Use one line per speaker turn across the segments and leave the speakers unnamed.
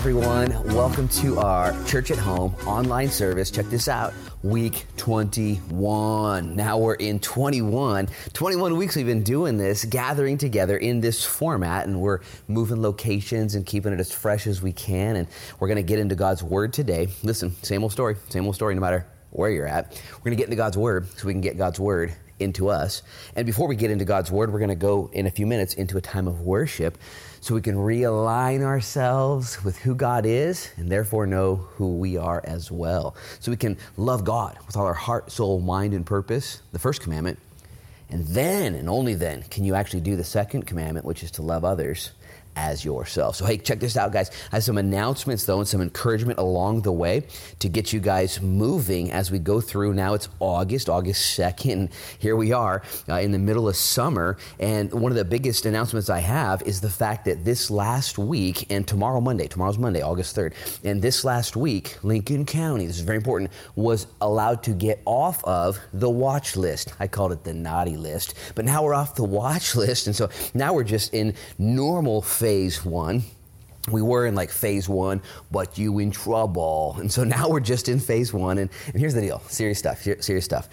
everyone. Welcome to our Church at Home online service. Check this out week 21. Now we're in 21. 21 weeks we've been doing this, gathering together in this format, and we're moving locations and keeping it as fresh as we can. And we're going to get into God's Word today. Listen, same old story, same old story, no matter where you're at. We're going to get into God's Word so we can get God's Word into us. And before we get into God's Word, we're going to go in a few minutes into a time of worship so we can realign ourselves with who God is and therefore know who we are as well. So we can love God with all our heart, soul, mind, and purpose, the first commandment. And then, and only then, can you actually do the second commandment, which is to love others as yourself. So, hey, check this out, guys. I have some announcements, though, and some encouragement along the way to get you guys moving as we go through. Now it's August, August 2nd. Here we are uh, in the middle of summer. And one of the biggest announcements I have is the fact that this last week and tomorrow, Monday, tomorrow's Monday, August 3rd, and this last week, Lincoln County, this is very important, was allowed to get off of the watch list. I called it the naughty list, but now we're off the watch list. And so now we're just in normal phase one. We were in like phase one, but you in trouble. And so now we're just in phase one. And, and here's the deal serious stuff, serious stuff.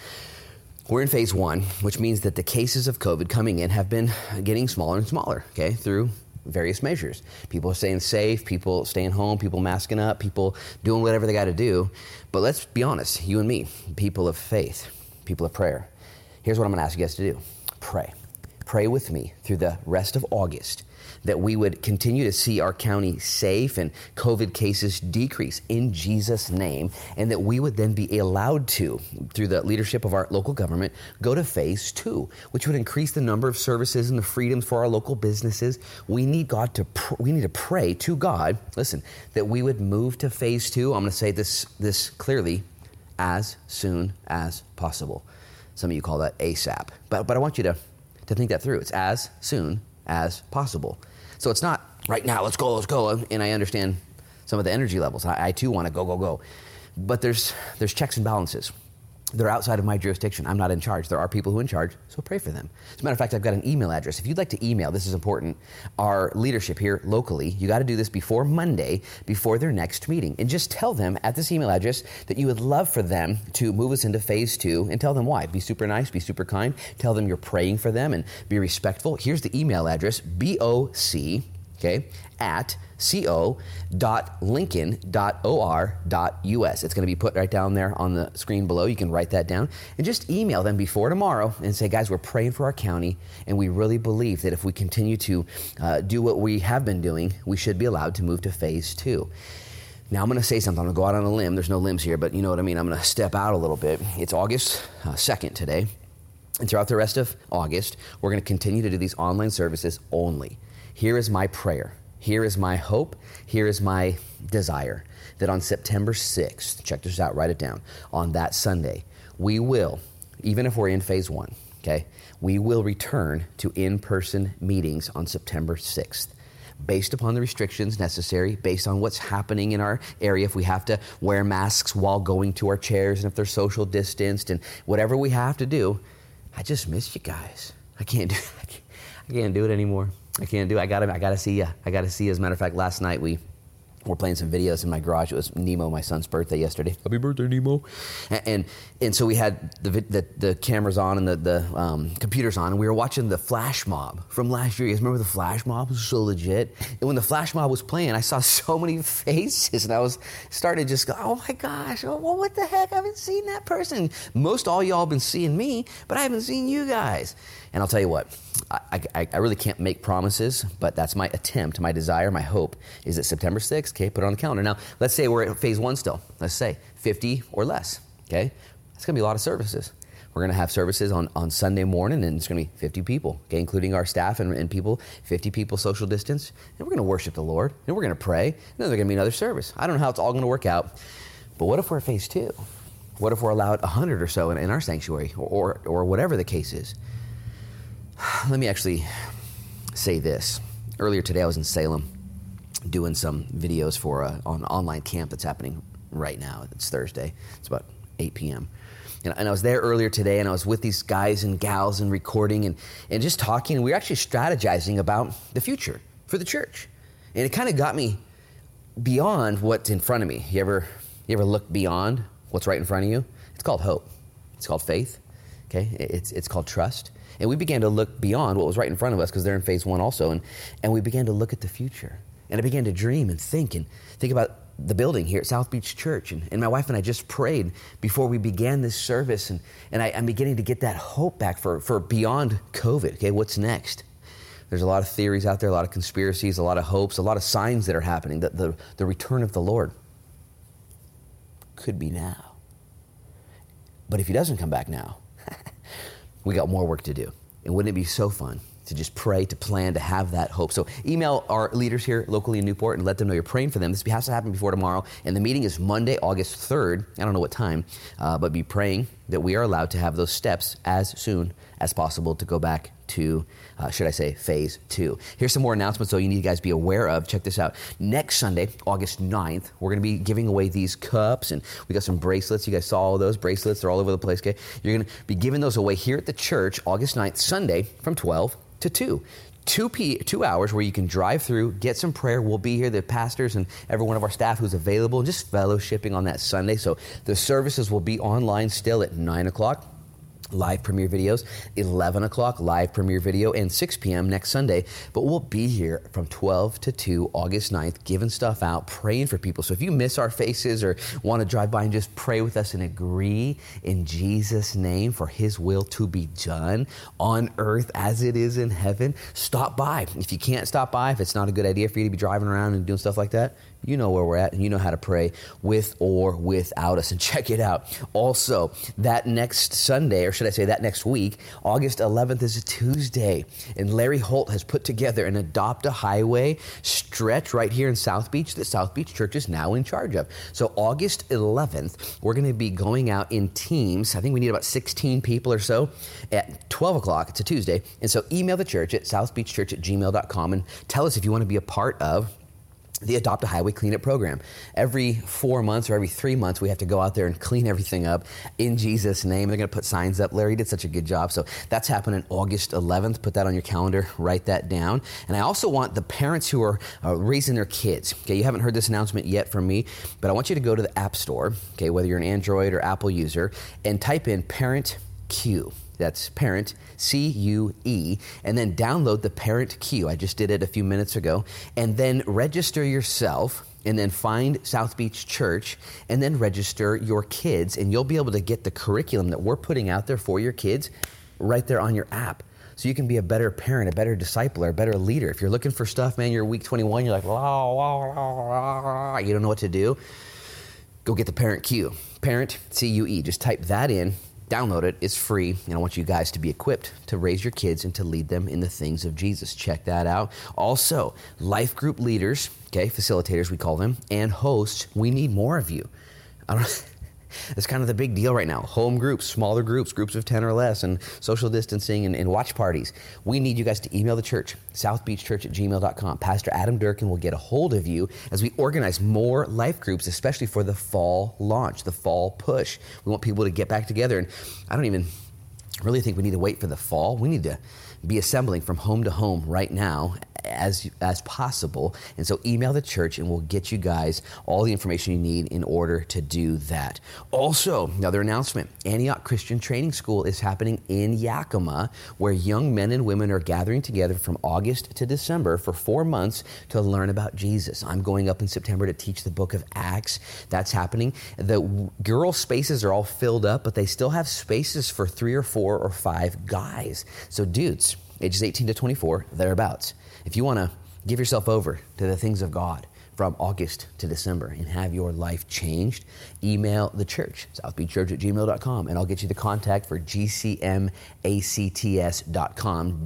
We're in phase one, which means that the cases of COVID coming in have been getting smaller and smaller, okay, through various measures. People are staying safe, people staying home, people masking up, people doing whatever they got to do. But let's be honest, you and me, people of faith, people of prayer. Here's what I'm going to ask you guys to do pray. Pray with me through the rest of August that we would continue to see our county safe and COVID cases decrease in Jesus' name, and that we would then be allowed to, through the leadership of our local government, go to phase two, which would increase the number of services and the freedoms for our local businesses. We need God to pr- we need to pray to God. Listen, that we would move to phase two. I'm going to say this this clearly, as soon as possible. Some of you call that ASAP, but but I want you to to think that through. It's as soon as possible. So it's not right now, let's go, let's go. And I understand some of the energy levels. I, I too want to go, go, go. But there's, there's checks and balances. They're outside of my jurisdiction. I'm not in charge. There are people who are in charge, so pray for them. As a matter of fact, I've got an email address. If you'd like to email, this is important, our leadership here locally, you got to do this before Monday, before their next meeting. And just tell them at this email address that you would love for them to move us into phase two and tell them why. Be super nice, be super kind. Tell them you're praying for them and be respectful. Here's the email address BOC okay, at co.lincoln.or.us. It's going to be put right down there on the screen below. You can write that down and just email them before tomorrow and say, guys, we're praying for our county, and we really believe that if we continue to uh, do what we have been doing, we should be allowed to move to phase two. Now, I'm going to say something. I'm going to go out on a limb. There's no limbs here, but you know what I mean. I'm going to step out a little bit. It's August uh, 2nd today. And throughout the rest of August, we're going to continue to do these online services only. Here is my prayer here is my hope. Here is my desire that on September 6th, check this out, write it down, on that Sunday, we will, even if we're in phase one, okay, we will return to in person meetings on September 6th based upon the restrictions necessary, based on what's happening in our area, if we have to wear masks while going to our chairs and if they're social distanced and whatever we have to do. I just miss you guys. I can't do, I can't do it anymore. I can't do it. I gotta, I gotta see you. I gotta see you. As a matter of fact, last night we were playing some videos in my garage. It was Nemo, my son's birthday yesterday. Happy birthday, Nemo! And and, and so we had the, the, the cameras on and the the um, computers on, and we were watching the flash mob from last year. You guys remember the flash mob? Was so legit. And when the flash mob was playing, I saw so many faces, and I was started just go, "Oh my gosh! Oh, well, what the heck? I haven't seen that person. Most all y'all been seeing me, but I haven't seen you guys." And I'll tell you what, I, I, I, really can't make promises, but that's my attempt, my desire, my hope is that September 6th, okay, put it on the calendar. Now, let's say we're at phase one still. Let's say 50 or less, okay? That's going to be a lot of services. We're going to have services on, on Sunday morning, and it's going to be 50 people, okay, including our staff and, and people, 50 people social distance. And we're going to worship the Lord, and we're going to pray, and then there's going to be another service. I don't know how it's all going to work out, but what if we're at phase two? What if we're allowed 100 or so in, in our sanctuary, or, or, or whatever the case is? Let me actually say this. Earlier today, I was in Salem doing some videos for uh, an online camp that's happening right now. It's Thursday. It's about 8 p.m. And, and, I was there earlier today, and I was with these guys and gals and recording and, and just talking. And we were actually strategizing about the future for the church. And it kind of got me beyond what's in front of me. You ever, you ever look beyond what's right in front of you? It's called hope. It's called faith. Okay, it's, it's called trust. And we began to look beyond what was right in front of us because they're in phase one also. And, and we began to look at the future. And I began to dream and think and think about the building here at South Beach Church. And, and my wife and I just prayed before we began this service. And, and I, I'm beginning to get that hope back for, for beyond COVID. Okay, what's next? There's a lot of theories out there, a lot of conspiracies, a lot of hopes, a lot of signs that are happening. That the, the return of the Lord could be now. But if he doesn't come back now, we got more work to do. And wouldn't it be so fun to just pray, to plan, to have that hope? So email our leaders here locally in Newport and let them know you're praying for them. This has to happen before tomorrow. And the meeting is Monday, August 3rd. I don't know what time, uh, but be praying that we are allowed to have those steps as soon as possible to go back to, uh, should I say, phase two. Here's some more announcements, though, you need to guys be aware of. Check this out. Next Sunday, August 9th, we're going to be giving away these cups, and we got some bracelets. You guys saw all those bracelets, they're all over the place, okay? You're going to be giving those away here at the church August 9th, Sunday, from 12 to 2 two p two hours where you can drive through, get some prayer. We'll be here, the pastors and every one of our staff who's available, just fellowshipping on that Sunday. So the services will be online still at nine o'clock live premiere videos 11 o'clock live premiere video and 6 p.m next sunday but we'll be here from 12 to 2 august 9th giving stuff out praying for people so if you miss our faces or want to drive by and just pray with us and agree in jesus name for his will to be done on earth as it is in heaven stop by if you can't stop by if it's not a good idea for you to be driving around and doing stuff like that you know where we're at and you know how to pray with or without us. And check it out. Also, that next Sunday, or should I say that next week, August 11th is a Tuesday. And Larry Holt has put together an Adopt a Highway stretch right here in South Beach that South Beach Church is now in charge of. So, August 11th, we're going to be going out in teams. I think we need about 16 people or so at 12 o'clock. It's a Tuesday. And so, email the church at southbeachchurch at gmail.com and tell us if you want to be a part of the Adopt a Highway Cleanup Program. Every four months or every three months, we have to go out there and clean everything up in Jesus' name. They're going to put signs up. Larry did such a good job. So that's happening August 11th. Put that on your calendar. Write that down. And I also want the parents who are uh, raising their kids. Okay, you haven't heard this announcement yet from me, but I want you to go to the App Store, okay, whether you're an Android or Apple user, and type in Parent Cue. That's parent, C U E, and then download the parent Cue. I just did it a few minutes ago. And then register yourself, and then find South Beach Church, and then register your kids. And you'll be able to get the curriculum that we're putting out there for your kids right there on your app. So you can be a better parent, a better discipler, a better leader. If you're looking for stuff, man, you're week 21, you're like, la, la, la, la, you don't know what to do. Go get the parent Cue. Parent, C U E. Just type that in Download it, it's free, and I want you guys to be equipped to raise your kids and to lead them in the things of Jesus. Check that out. Also, life group leaders, okay, facilitators we call them, and hosts, we need more of you. I don't That's kind of the big deal right now. Home groups, smaller groups, groups of 10 or less, and social distancing and, and watch parties. We need you guys to email the church, southbeachchurch at gmail.com. Pastor Adam Durkin will get a hold of you as we organize more life groups, especially for the fall launch, the fall push. We want people to get back together. And I don't even really think we need to wait for the fall. We need to be assembling from home to home right now as as possible. And so email the church and we'll get you guys all the information you need in order to do that. Also, another announcement. Antioch Christian Training School is happening in Yakima where young men and women are gathering together from August to December for 4 months to learn about Jesus. I'm going up in September to teach the book of Acts. That's happening. The girl spaces are all filled up, but they still have spaces for 3 or 4 or 5 guys. So dudes, ages 18 to 24, thereabouts. If you want to give yourself over to the things of God from August to December and have your life changed, email the church, southbeachchurch at gmail.com, and I'll get you the contact for gcmacts.com.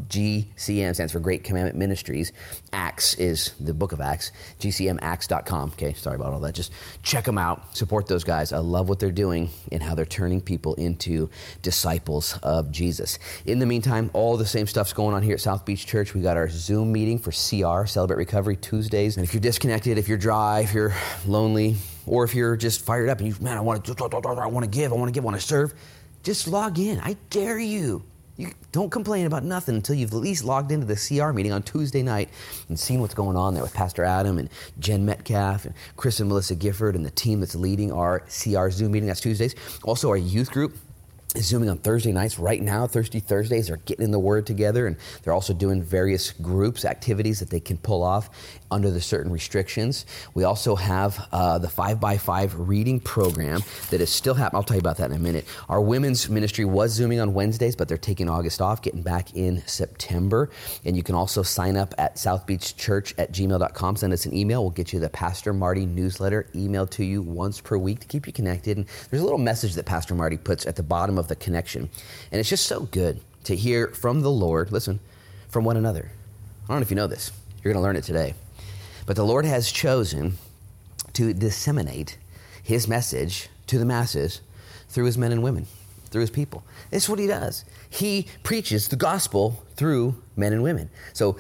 GCM stands for Great Commandment Ministries. Acts is the book of Acts, gcmacts.com. Okay, sorry about all that. Just check them out, support those guys. I love what they're doing and how they're turning people into disciples of Jesus. In the meantime, all the same stuff's going on here at South Beach Church. We got our Zoom meeting for CR, Celebrate Recovery, Tuesdays. And if you're disconnected, if you're dry, if you're lonely, or if you're just fired up and you, man, I want to, I want to give, I want to give, I want to serve, just log in. I dare you. You don't complain about nothing until you've at least logged into the CR meeting on Tuesday night and seen what's going on there with Pastor Adam and Jen Metcalf and Chris and Melissa Gifford and the team that's leading our CR Zoom meeting. That's Tuesdays. Also, our youth group zooming on Thursday nights. Right now, Thirsty Thursdays are getting in the Word together, and they're also doing various groups, activities that they can pull off under the certain restrictions. We also have uh, the 5x5 reading program that is still happening. I'll tell you about that in a minute. Our women's ministry was zooming on Wednesdays, but they're taking August off, getting back in September. And you can also sign up at southbeachchurch at gmail.com. Send us an email. We'll get you the Pastor Marty newsletter emailed to you once per week to keep you connected. And there's a little message that Pastor Marty puts at the bottom of the connection. And it's just so good to hear from the Lord, listen, from one another. I don't know if you know this. You're going to learn it today. But the Lord has chosen to disseminate his message to the masses through his men and women, through his people. It's what he does. He preaches the gospel through men and women. So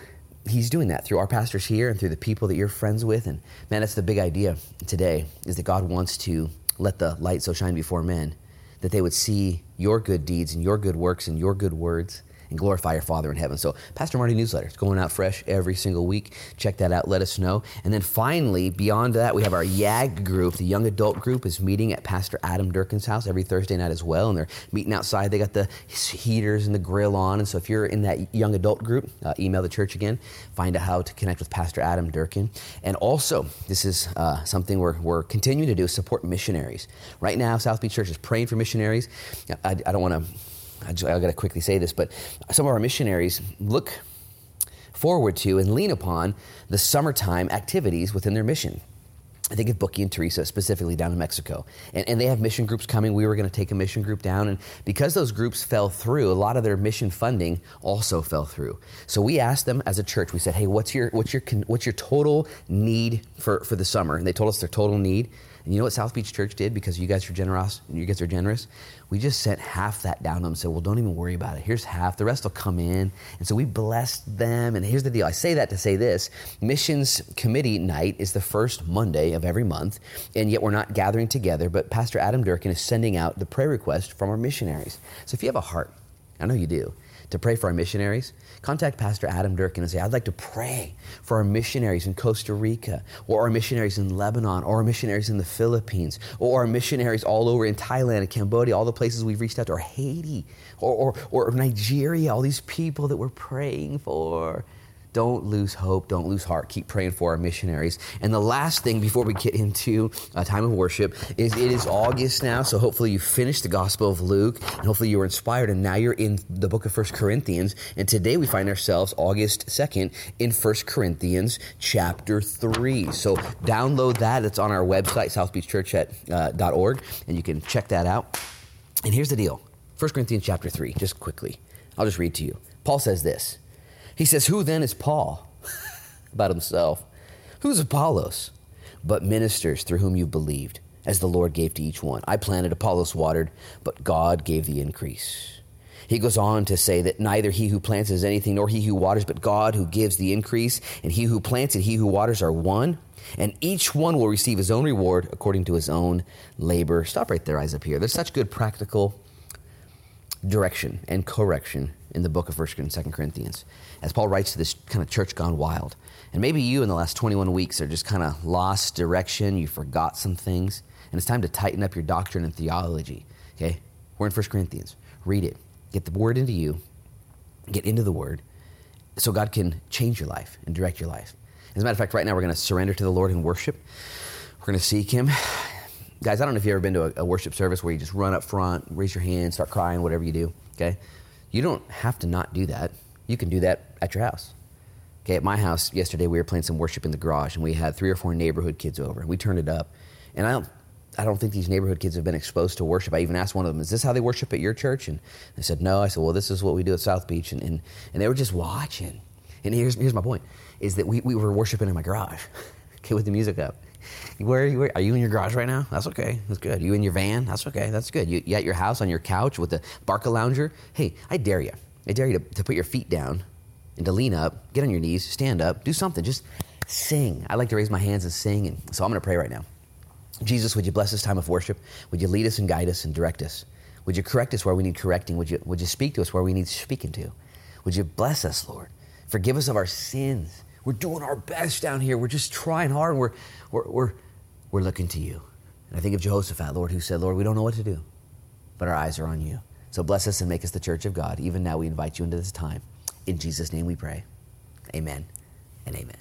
he's doing that through our pastors here and through the people that you're friends with. And man, that's the big idea today is that God wants to let the light so shine before men that they would see your good deeds and your good works and your good words and glorify your Father in heaven. So, Pastor Marty newsletter. It's going out fresh every single week. Check that out. Let us know. And then finally, beyond that, we have our YAG group. The young adult group is meeting at Pastor Adam Durkin's house every Thursday night as well. And they're meeting outside. They got the heaters and the grill on. And so, if you're in that young adult group, uh, email the church again. Find out how to connect with Pastor Adam Durkin. And also, this is uh, something we're, we're continuing to do support missionaries. Right now, South Beach Church is praying for missionaries. I, I don't want to I just, I got to quickly say this, but some of our missionaries look forward to and lean upon the summertime activities within their mission. I think of Bookie and Teresa specifically down in Mexico. And, and they have mission groups coming. We were going to take a mission group down. And because those groups fell through, a lot of their mission funding also fell through. So we asked them as a church, we said, hey, what's your, what's your, what's your total need for, for the summer? And they told us their total need. And you know what South Beach Church did because you guys are generous you guys are generous? We just sent half that down to them and said, well, don't even worry about it. Here's half. The rest will come in. And so we blessed them. And here's the deal. I say that to say this. Missions committee night is the first Monday of every month. And yet we're not gathering together, but Pastor Adam Durkin is sending out the prayer request from our missionaries. So if you have a heart, I know you do, to pray for our missionaries, contact Pastor Adam Durkin and say, I'd like to pray for our missionaries in Costa Rica, or our missionaries in Lebanon, or our missionaries in the Philippines, or our missionaries all over in Thailand and Cambodia, all the places we've reached out to, or Haiti, or, or, or Nigeria, all these people that we're praying for. Don't lose hope. Don't lose heart. Keep praying for our missionaries. And the last thing before we get into a time of worship is it is August now, so hopefully you finished the Gospel of Luke, and hopefully you were inspired, and now you're in the book of First Corinthians. And today we find ourselves August 2nd in First Corinthians chapter 3. So download that. It's on our website, southbeachchurch.org, uh, and you can check that out. And here's the deal 1 Corinthians chapter 3, just quickly. I'll just read to you. Paul says this. He says, Who then is Paul? About himself. Who's Apollos? But ministers through whom you believed, as the Lord gave to each one. I planted, Apollos watered, but God gave the increase. He goes on to say that neither he who plants is anything, nor he who waters, but God who gives the increase. And he who plants and he who waters are one, and each one will receive his own reward according to his own labor. Stop right there, eyes up here. There's such good practical direction and correction in the book of 1st and 2nd Corinthians as Paul writes to this kind of church gone wild. And maybe you in the last 21 weeks are just kind of lost direction, you forgot some things, and it's time to tighten up your doctrine and theology. Okay? We're in 1 Corinthians. Read it. Get the word into you. Get into the word so God can change your life and direct your life. As a matter of fact, right now we're going to surrender to the Lord in worship. We're going to seek Him. Guys, I don't know if you've ever been to a, a worship service where you just run up front, raise your hand, start crying, whatever you do. Okay? You don't have to not do that. You can do that at your house. Okay, at my house yesterday, we were playing some worship in the garage, and we had three or four neighborhood kids over. We turned it up, and I don't, I don't think these neighborhood kids have been exposed to worship. I even asked one of them, "Is this how they worship at your church?" And they said, "No." I said, "Well, this is what we do at South Beach," and and, and they were just watching. And here's here's my point: is that we, we were worshiping in my garage, okay, with the music up. Where are you? Are you in your garage right now? That's okay. That's good. You in your van? That's okay. That's good. You, you at your house on your couch with the Barcalounger? Hey, I dare you. I dare you to, to put your feet down and to lean up, get on your knees, stand up, do something. Just sing. I like to raise my hands and sing. And so I'm going to pray right now. Jesus, would you bless this time of worship? Would you lead us and guide us and direct us?
Would you correct us where we need correcting? Would you, would you speak to us where we need speaking to? Would you bless us, Lord? Forgive us of our sins. We're doing our best down here. We're just trying hard. We're, we're, we're, we're looking to you. And I think of Jehoshaphat, Lord, who said, Lord, we don't know what to do, but our eyes are on you. So bless us and make us the church of God. Even now, we invite you into this time. In Jesus' name we pray. Amen and amen.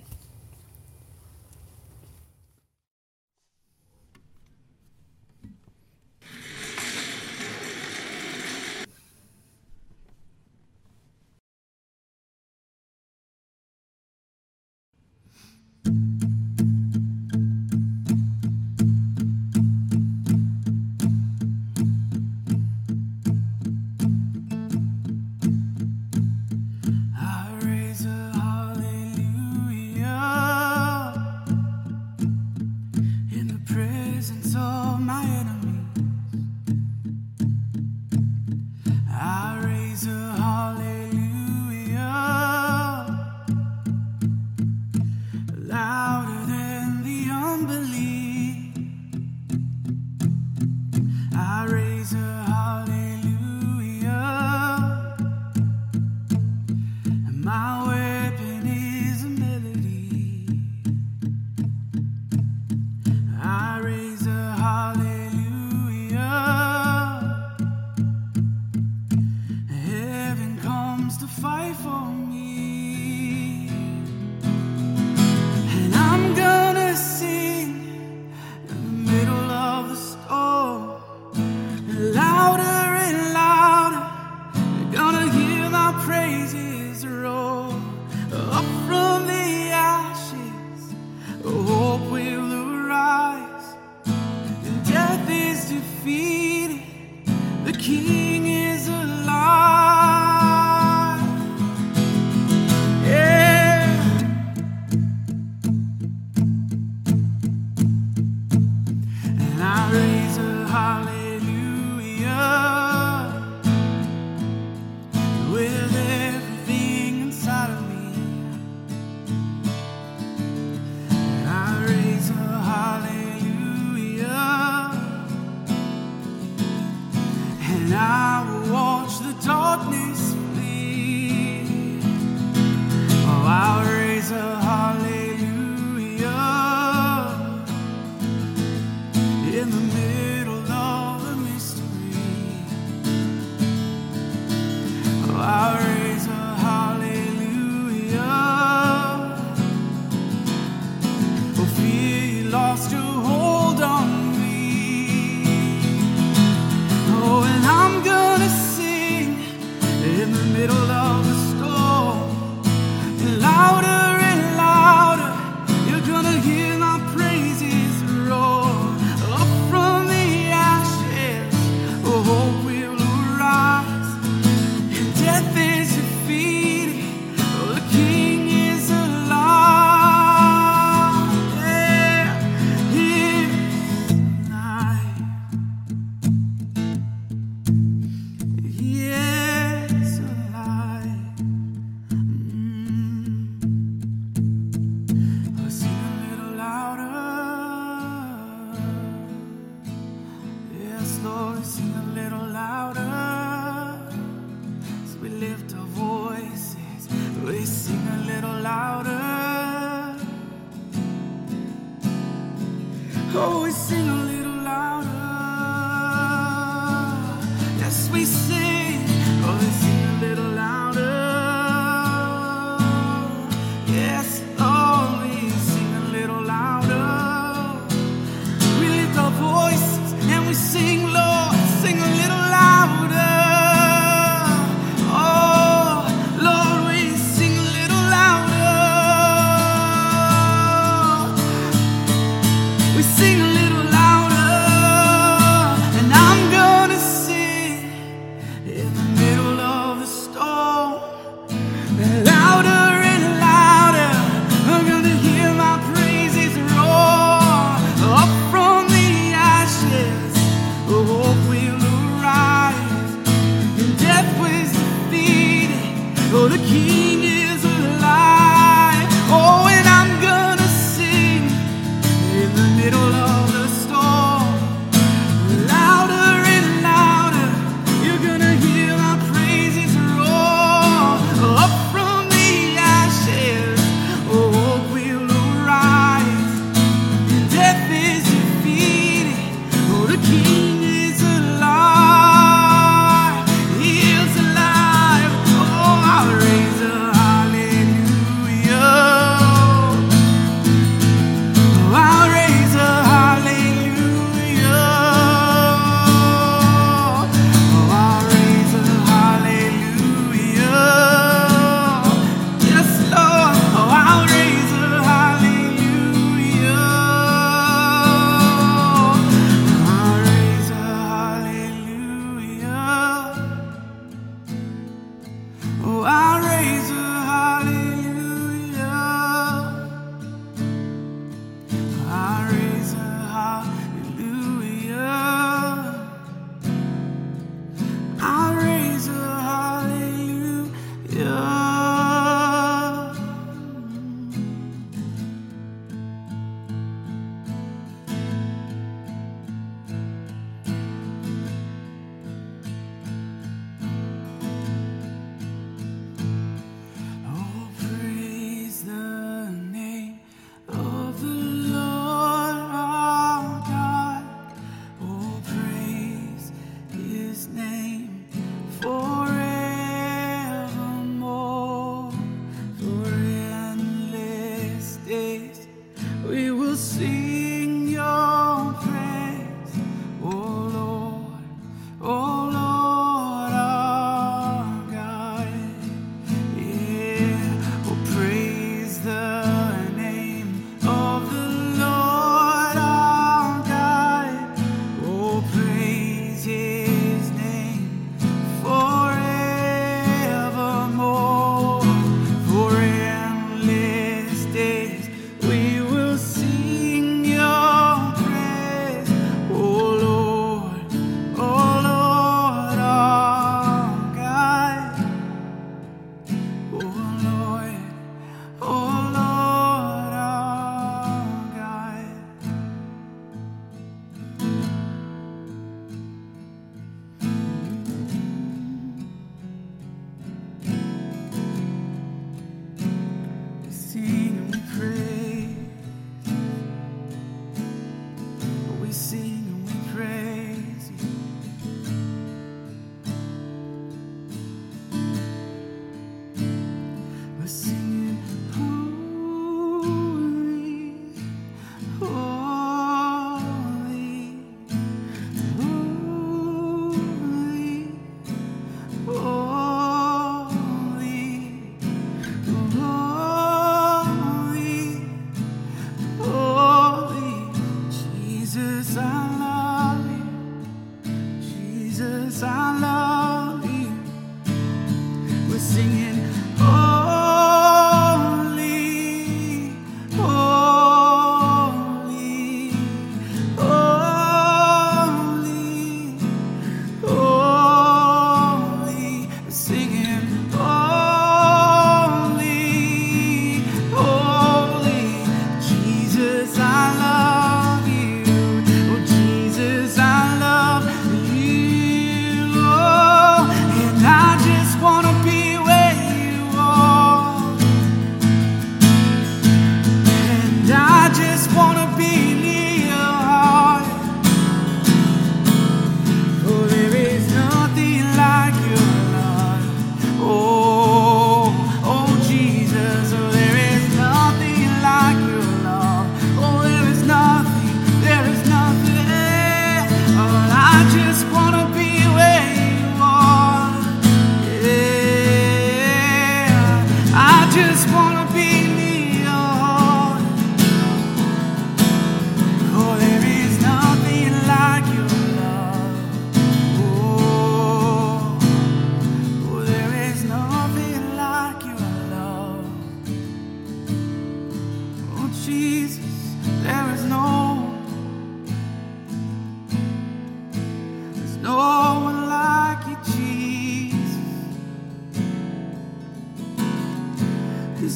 in the middle of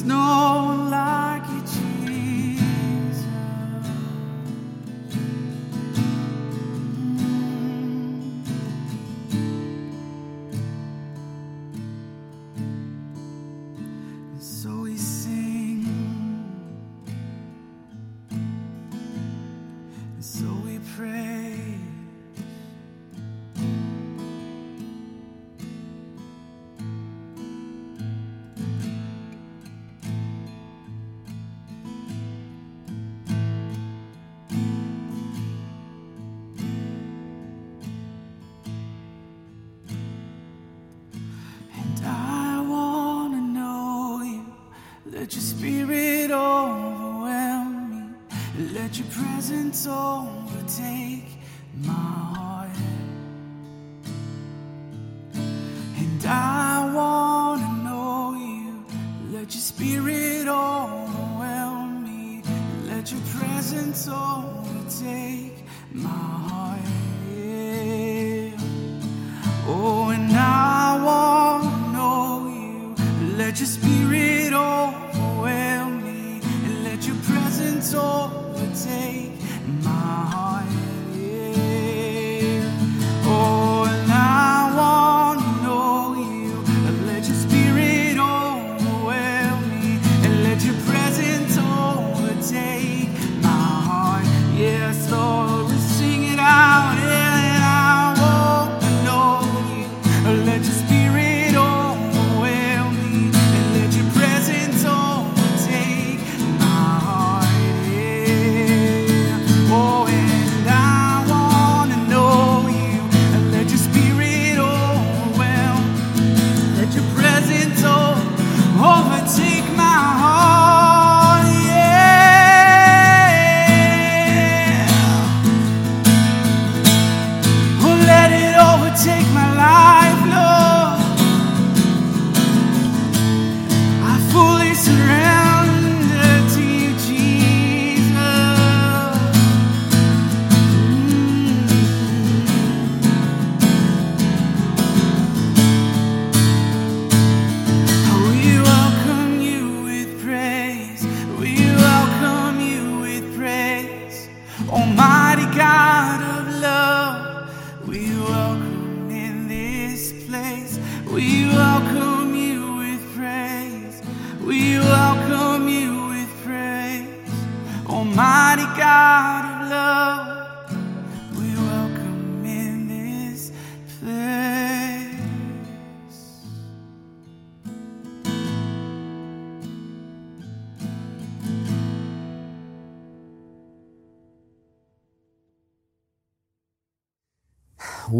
no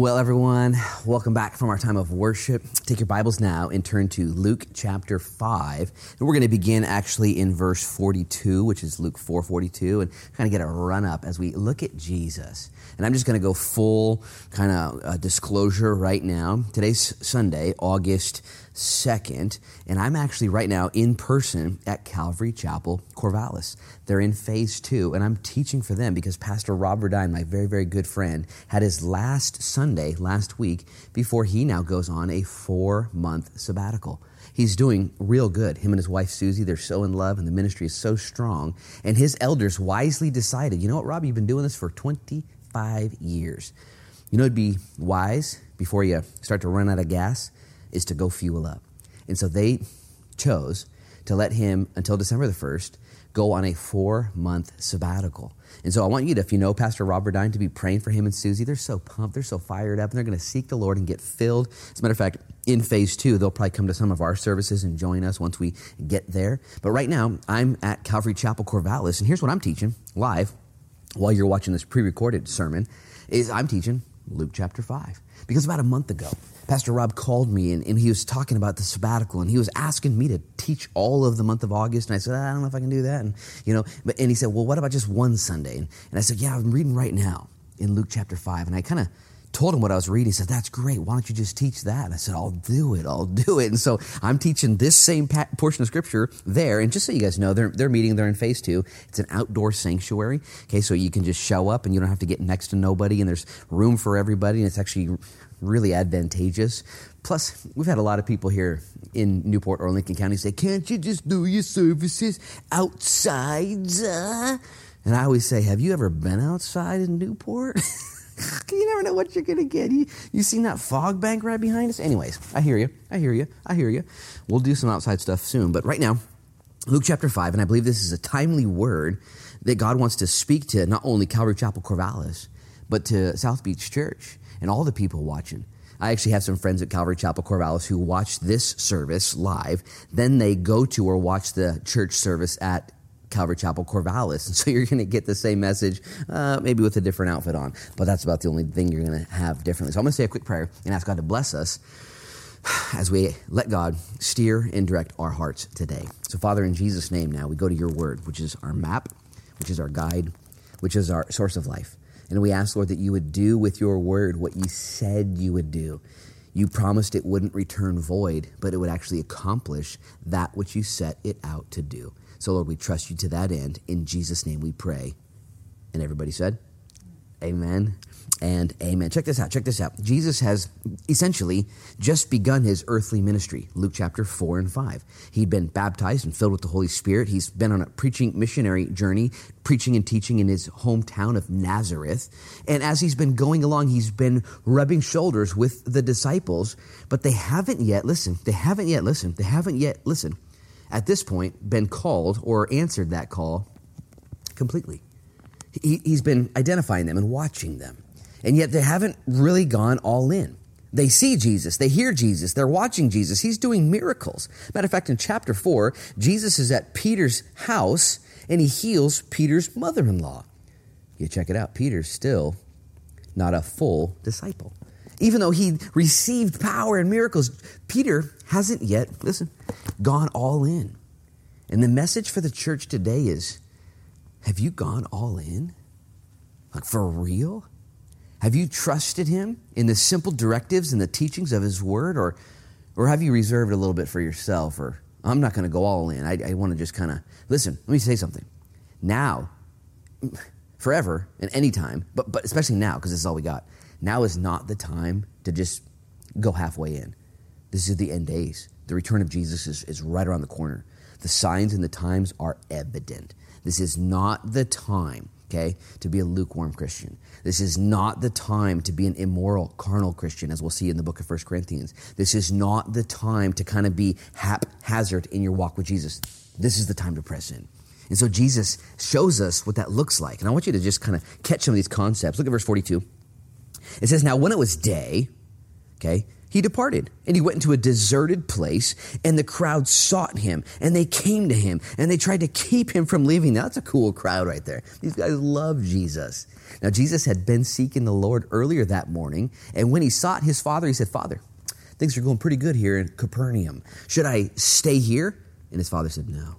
Well, everyone, welcome back from our time of worship. Take your Bibles now and turn to Luke chapter 5. And we're going to begin actually in verse 42, which is Luke 4 42, and kind of get a run up as we look at Jesus. And I'm just going to go full kind of uh, disclosure right now. Today's Sunday, August 2nd, and I'm actually right now in person at Calvary Chapel, Corvallis. They're in phase two, and I'm teaching for them because Pastor Rob Verdine, my very, very good friend, had his last Sunday last week before he now goes on a four month sabbatical. He's doing real good. Him and his wife Susie, they're so in love, and the ministry is so strong. And his elders wisely decided, you know what, Rob, you've been doing this for 25 years. You know, it'd be wise before you start to run out of gas is to go fuel up. And so they chose to let him, until December the 1st, go on a four month sabbatical. And so I want you to, if you know Pastor Rob Verdine, to be praying for him and Susie. They're so pumped, they're so fired up, and they're going to seek the Lord and get filled. As a matter of fact, in phase two, they'll probably come to some of our services and join us once we get there. But right now, I'm at Calvary Chapel Corvallis, and here's what I'm teaching live while you're watching this pre recorded sermon is I'm teaching Luke chapter 5. Because about a month ago, Pastor Rob called me and, and, he was talking about the sabbatical and he was asking me to teach all of the month of August. And I said, I don't know if I can do that. And, you know, but, and he said, well, what about just one Sunday? And, and I said, yeah, I'm reading right now in Luke chapter 5. And I kind of told him what I was reading. He said, That's great. Why don't you just teach that? I said, I'll do it. I'll do it. And so I'm teaching this same portion of scripture there. And just so you guys know, they're, they're meeting, they're in phase two. It's an outdoor sanctuary. Okay, so you can just show up and you don't have to get next to nobody, and there's room for everybody, and it's actually really advantageous. Plus, we've had a lot of people here in Newport or Lincoln County say, Can't you just do your services outside? And I always say, Have you ever been outside in Newport? you never know what you're going to get. You, you seen that fog bank right behind us? Anyways, I hear you. I hear you. I hear you. We'll do some outside stuff soon. But right now, Luke chapter 5, and I believe this is a timely word that God wants to speak to not only Calvary Chapel Corvallis, but to South Beach Church and all the people watching. I actually have some friends at Calvary Chapel Corvallis who watch this service live. Then they go to or watch the church service at Calvary Chapel Corvallis. And so you're going to get the same message, uh, maybe with a different outfit on. But that's about the only thing you're going to have differently. So I'm going to say a quick prayer and ask God to bless us as we let God steer and direct our hearts today. So, Father, in Jesus' name now, we go to your word, which is our map, which is our guide, which is our source of life. And we ask, Lord, that you would do with your word what you said you would do. You promised it wouldn't return void, but it would actually accomplish that which you set it out to do. So, Lord, we trust you to that end. In Jesus' name we pray. And everybody said, Amen and amen. Check this out. Check this out. Jesus has essentially just begun his earthly ministry. Luke chapter 4 and 5. He'd been baptized and filled with the Holy Spirit. He's been on a preaching missionary journey, preaching and teaching in his hometown of Nazareth. And as he's been going along, he's been rubbing shoulders with the disciples, but they haven't yet, listen, they haven't yet, listen, they haven't yet, listen, at this point been called or answered that call completely. He, has been identifying them and watching them. And yet they haven't really gone all in. They see Jesus, they hear Jesus, they're watching Jesus. He's doing miracles. Matter of fact, in chapter 4, Jesus is at Peter's house and he heals Peter's mother in law. You check it out, Peter's still not a full disciple. Even though he received power and miracles, Peter hasn't yet, listen, gone all in. And the message for the church today is have you gone all in? Like for real? Have you trusted him in the simple directives and the teachings of his word? Or, or have you reserved a little bit for yourself? Or I'm not going to go all in. I, I want to just kind of listen. Let me say something. Now, forever and any time, but, but especially now, because this is all we got, now is not the time to just go halfway in. This is the end days. The return of Jesus is, is right around the corner. The signs and the times are evident. This is not the time, okay, to be a lukewarm Christian. This is not the time to be an immoral, carnal Christian, as we'll see in the book of 1 Corinthians. This is not the time to kind of be haphazard in your walk with Jesus. This is the time to press in. And so Jesus shows us what that looks like. And I want you to just kind of catch some of these concepts. Look at verse 42. It says, Now when it was day, okay, he departed and he went into a deserted place and the crowd sought him and they came to him and they tried to keep him from leaving. Now, that's a cool crowd right there. These guys love Jesus. Now, Jesus had been seeking the Lord earlier that morning. And when he sought his father, he said, Father, things are going pretty good here in Capernaum. Should I stay here? And his father said, No,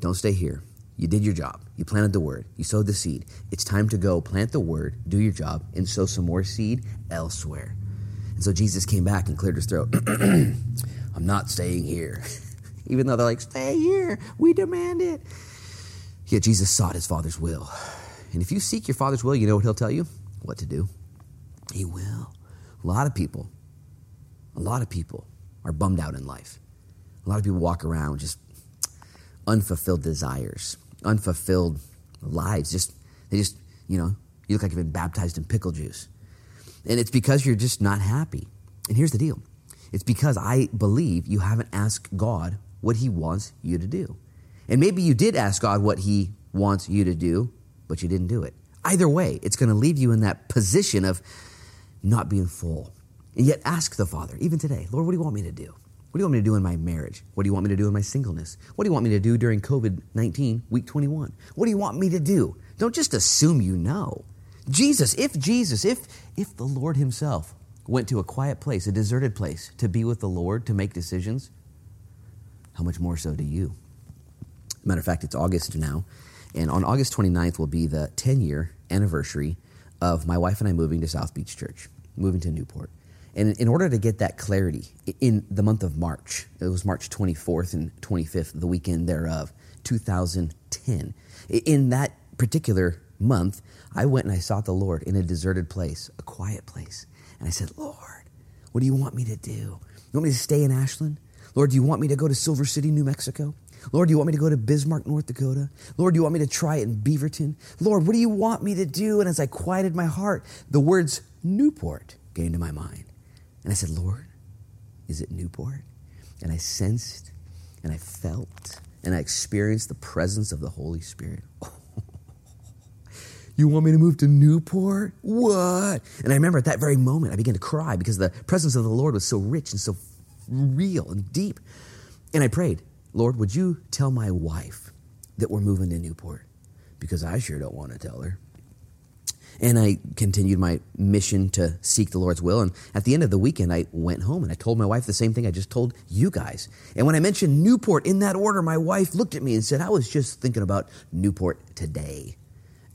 don't stay here. You did your job. You planted the word. You sowed the seed. It's time to go plant the word, do your job, and sow some more seed elsewhere. And so Jesus came back and cleared his throat. I'm not staying here. Even though they're like, stay here. We demand it. Yet Jesus sought his Father's will. And if you seek your Father's will, you know what he'll tell you? What to do. He will. A lot of people, a lot of people are bummed out in life. A lot of people walk around just unfulfilled desires unfulfilled lives. Just they just you know you look like you've been baptized in pickle juice, and it's because you're just not happy. And here's the deal: it's because I believe you haven't asked God what He wants you to do, and maybe you did ask God what He wants you to do, but you didn't do it. Either way, it's going to leave you in that position of not being full. And yet, ask the Father, even today, Lord, what do you want me to do? What do you want me to do in my marriage? What do you want me to do in my singleness? What do you want me to do during COVID 19, week 21? What do you want me to do? Don't just assume you know. Jesus, if Jesus, if if the Lord himself went to a quiet place, a deserted place to be with the Lord to make decisions, how much more so do you? Matter of fact, it's August now, and on August 29th will be the 10 year anniversary of my wife and I moving to South Beach Church, moving to Newport. And in order to get that clarity, in the month of March, it was March 24th and 25th, the weekend thereof, 2010. In that particular month, I went and I sought the Lord in a deserted place, a quiet place. And I said, Lord, what do you want me to do? You want me to stay in Ashland? Lord, do you want me to go to Silver City, New Mexico? Lord, do you want me to go to Bismarck, North Dakota? Lord, do you want me to try it in Beaverton? Lord, what do you want me to do? And as I quieted my heart, the words Newport came to my mind. And I said, Lord, is it Newport? And I sensed and I felt and I experienced the presence of the Holy Spirit. you want me to move to Newport? What? And I remember at that very moment, I began to cry because the presence of the Lord was so rich and so real and deep. And I prayed, Lord, would you tell my wife that we're moving to Newport? Because I sure don't want to tell her. And I continued my mission to seek the Lord's will. And at the end of the weekend, I went home and I told my wife the same thing I just told you guys. And when I mentioned Newport in that order, my wife looked at me and said, I was just thinking about Newport today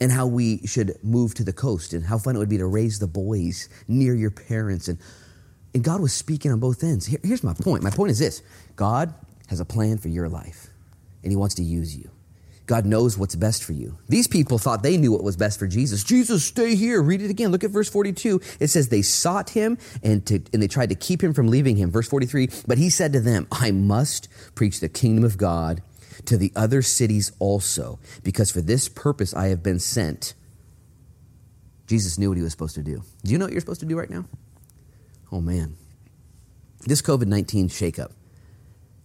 and how we should move to the coast and how fun it would be to raise the boys near your parents. And, and God was speaking on both ends. Here, here's my point. My point is this God has a plan for your life, and He wants to use you. God knows what's best for you. These people thought they knew what was best for Jesus. Jesus, stay here. Read it again. Look at verse 42. It says they sought him and, to, and they tried to keep him from leaving him. Verse 43. But he said to them, I must preach the kingdom of God to the other cities also, because for this purpose I have been sent. Jesus knew what he was supposed to do. Do you know what you're supposed to do right now? Oh, man. This COVID 19 shakeup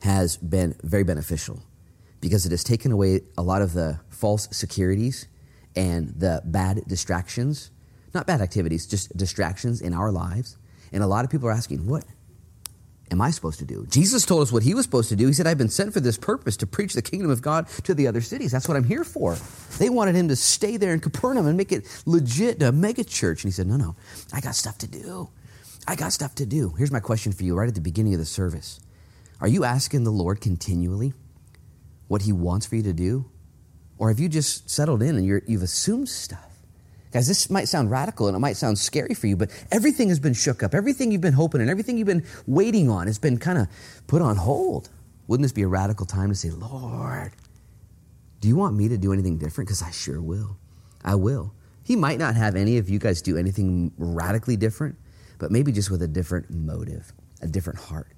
has been very beneficial because it has taken away a lot of the false securities and the bad distractions, not bad activities, just distractions in our lives. And a lot of people are asking, what am I supposed to do? Jesus told us what he was supposed to do. He said, I've been sent for this purpose to preach the kingdom of God to the other cities. That's what I'm here for. They wanted him to stay there in Capernaum and make it legit, a mega church. And he said, No, no, I got stuff to do. I got stuff to do. Here's my question for you right at the beginning of the service Are you asking the Lord continually? What He wants for you to do? Or have you just settled in and you have assumed stuff? Guys, this might sound radical and it might sound scary for you, but everything has been shook up. Everything you've been hoping and everything you've been waiting on has been kind of put on hold. Wouldn't this be a radical time to say, Lord, do you want me to do anything different? Because I sure will. I will. He might not have any of you guys do anything radically different, but maybe just with a different motive, a different heart.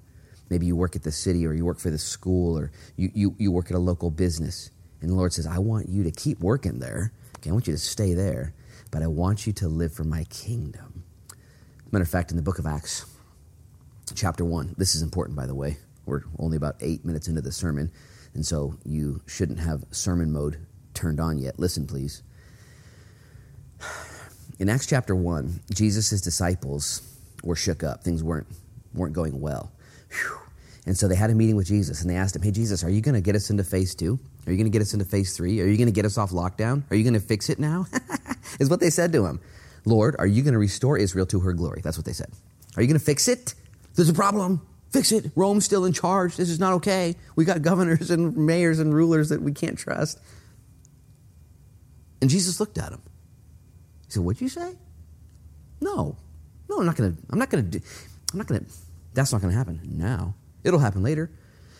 Maybe you work at the city or you work for the school or you, you, you work at a local business. And the Lord says, I want you to keep working there. Okay, I want you to stay there, but I want you to live for my kingdom. Matter of fact, in the book of Acts, chapter 1, this is important, by the way. We're only about eight minutes into the sermon, and so you shouldn't have sermon mode turned on yet. Listen, please. In Acts chapter 1, Jesus' disciples were shook up. Things weren't, weren't going well. Whew. And so they had a meeting with Jesus and they asked him, Hey, Jesus, are you going to get us into phase two? Are you going to get us into phase three? Are you going to get us off lockdown? Are you going to fix it now? is what they said to him. Lord, are you going to restore Israel to her glory? That's what they said. Are you going to fix it? There's a problem. Fix it. Rome's still in charge. This is not okay. We got governors and mayors and rulers that we can't trust. And Jesus looked at him. He said, What'd you say? No. No, I'm not going to, I'm not do, I'm not going to that's not going to happen now. It'll happen later.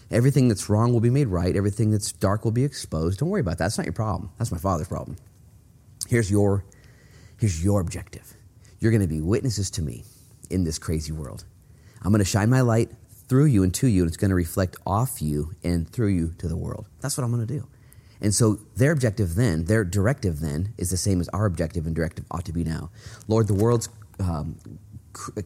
Everything that's wrong will be made right. Everything that's dark will be exposed. Don't worry about that. That's not your problem. That's my father's problem. Here's your, here's your objective. You're going to be witnesses to me in this crazy world. I'm going to shine my light through you and to you, and it's going to reflect off you and through you to the world. That's what I'm going to do. And so their objective then, their directive then, is the same as our objective and directive ought to be now. Lord, the world's um,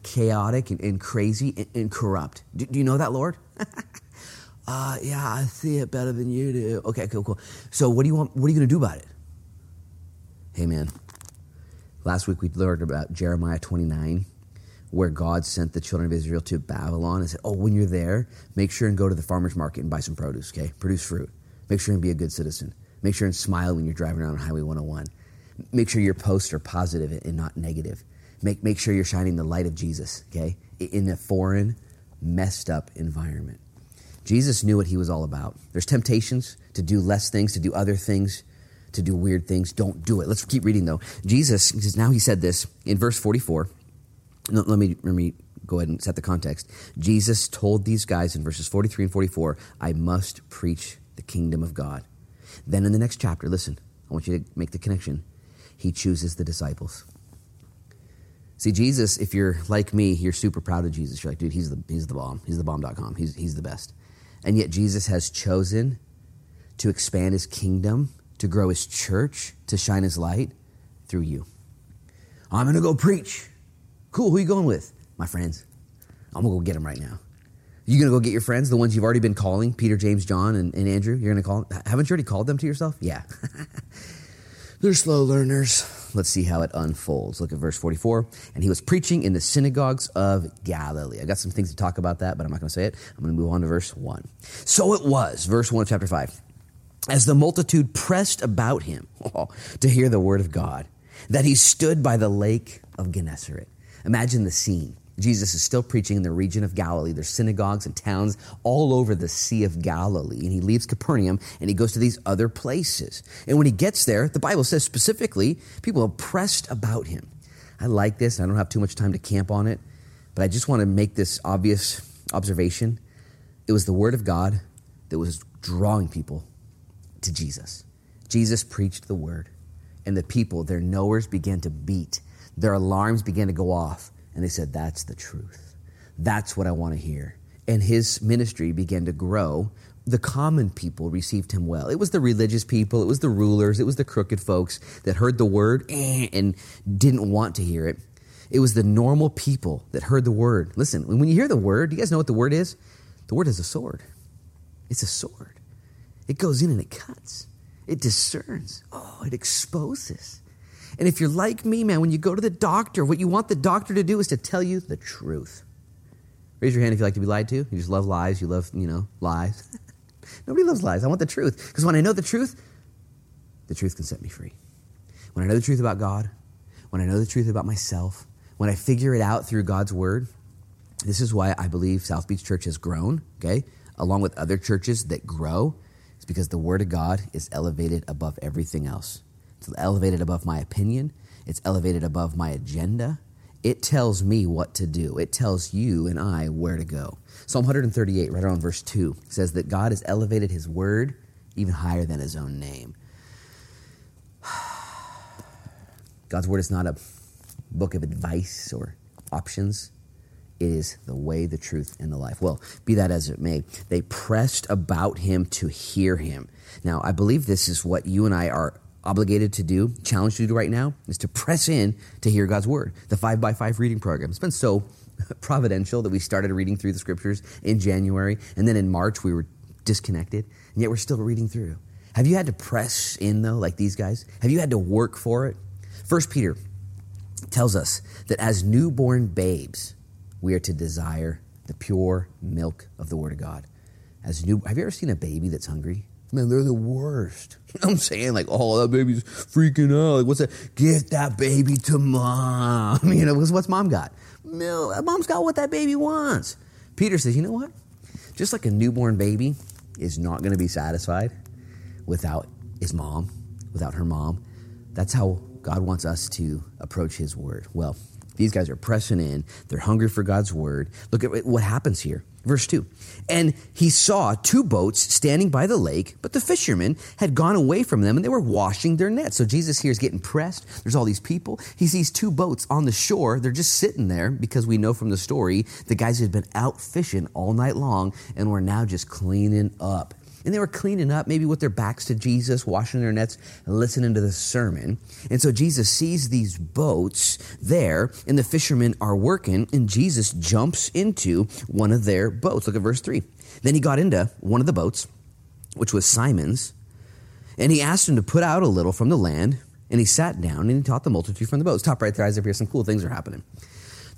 chaotic and, and crazy and, and corrupt. Do, do, you know that, Lord? uh, yeah, I see it better than you do. Okay, cool, cool. So what do you want? What are you going to do about it? Hey, man. Last week we learned about Jeremiah 29, where God sent the children of Israel to Babylon and said, "Oh, when you're there, make sure and go to the farmer's market and buy some produce. Okay, produce fruit. Make sure and be a good citizen. Make sure and smile when you're driving around on Highway 101." Make sure your posts are positive and not negative. Make, make sure you're shining the light of Jesus, okay, in a foreign, messed up environment. Jesus knew what he was all about. There's temptations to do less things, to do other things, to do weird things. Don't do it. Let's keep reading though. Jesus, now he said this in verse 44. No, let me let me go ahead and set the context. Jesus told these guys in verses 43 and 44, I must preach the kingdom of God. Then in the next chapter, listen, I want you to make the connection. He chooses the disciples. See, Jesus, if you're like me, you're super proud of Jesus. You're like, dude, he's the, he's the bomb. He's the bomb.com. He's, he's the best. And yet Jesus has chosen to expand his kingdom, to grow his church, to shine his light through you. I'm going to go preach. Cool. Who are you going with? My friends. I'm going to go get them right now. You to go get your friends, the ones you've already been calling, Peter, James, John, and, and Andrew? You're to call them? Haven't you already called them to yourself? Yeah. They're slow learners. Let's see how it unfolds. Look at verse 44. And he was preaching in the synagogues of Galilee. I got some things to talk about that, but I'm not going to say it. I'm going to move on to verse 1. So it was, verse 1 of chapter 5, as the multitude pressed about him to hear the word of God, that he stood by the lake of Gennesaret. Imagine the scene. Jesus is still preaching in the region of Galilee. There's synagogues and towns all over the Sea of Galilee. And he leaves Capernaum and he goes to these other places. And when he gets there, the Bible says specifically, people are pressed about him. I like this. I don't have too much time to camp on it, but I just want to make this obvious observation. It was the Word of God that was drawing people to Jesus. Jesus preached the Word, and the people, their knowers began to beat, their alarms began to go off and they said, That's the truth. That's what I want to hear. And his ministry began to grow. The common people received him well. It was the religious people, it was the rulers, it was the crooked folks that heard the word and didn't want to hear it. It was the normal people that heard the word. Listen, when you hear the word, do you guys know what the word is? The word is a sword. It's a sword. It goes in and it cuts. It discerns. Oh, it exposes. And if you're like me, man, when you go to the doctor, what you want the doctor to do is to tell you the truth. Raise your hand if you like to be lied to. You just love lies. You love, you know, lies. Nobody loves lies. I want the truth. Because when I know the truth, the truth can set me free. When I know the truth about God, when I know the truth about myself, when I figure it out through God's word, this is why I believe South Beach Church has grown, okay, along with other churches that grow. It's because the word of God is elevated above everything else. It's elevated above my opinion. It's elevated above my agenda. It tells me what to do. It tells you and I where to go. Psalm 138, right around verse 2, says that God has elevated his word even higher than his own name. God's word is not a book of advice or options. It is the way, the truth, and the life. Well, be that as it may, they pressed about him to hear him. Now, I believe this is what you and I are obligated to do, challenged to do right now, is to press in to hear God's word. The five by five reading program. It's been so providential that we started reading through the scriptures in January, and then in March we were disconnected, and yet we're still reading through. Have you had to press in though, like these guys? Have you had to work for it? First Peter tells us that as newborn babes, we are to desire the pure milk of the Word of God. As new, have you ever seen a baby that's hungry? Man, they're the worst. You know what I'm saying? Like, oh, that baby's freaking out. Like, what's that? Get that baby to mom. You know, because what's mom got? Mom's got what that baby wants. Peter says, you know what? Just like a newborn baby is not going to be satisfied without his mom, without her mom, that's how God wants us to approach his word. Well, these guys are pressing in. They're hungry for God's word. Look at what happens here. Verse 2. And he saw two boats standing by the lake, but the fishermen had gone away from them and they were washing their nets. So Jesus here is getting pressed. There's all these people. He sees two boats on the shore. They're just sitting there because we know from the story the guys had been out fishing all night long and were now just cleaning up and they were cleaning up, maybe with their backs to Jesus, washing their nets, and listening to the sermon. And so Jesus sees these boats there, and the fishermen are working, and Jesus jumps into one of their boats. Look at verse 3. Then he got into one of the boats, which was Simon's, and he asked him to put out a little from the land, and he sat down and he taught the multitude from the boat. Stop right there, up here. Some cool things are happening.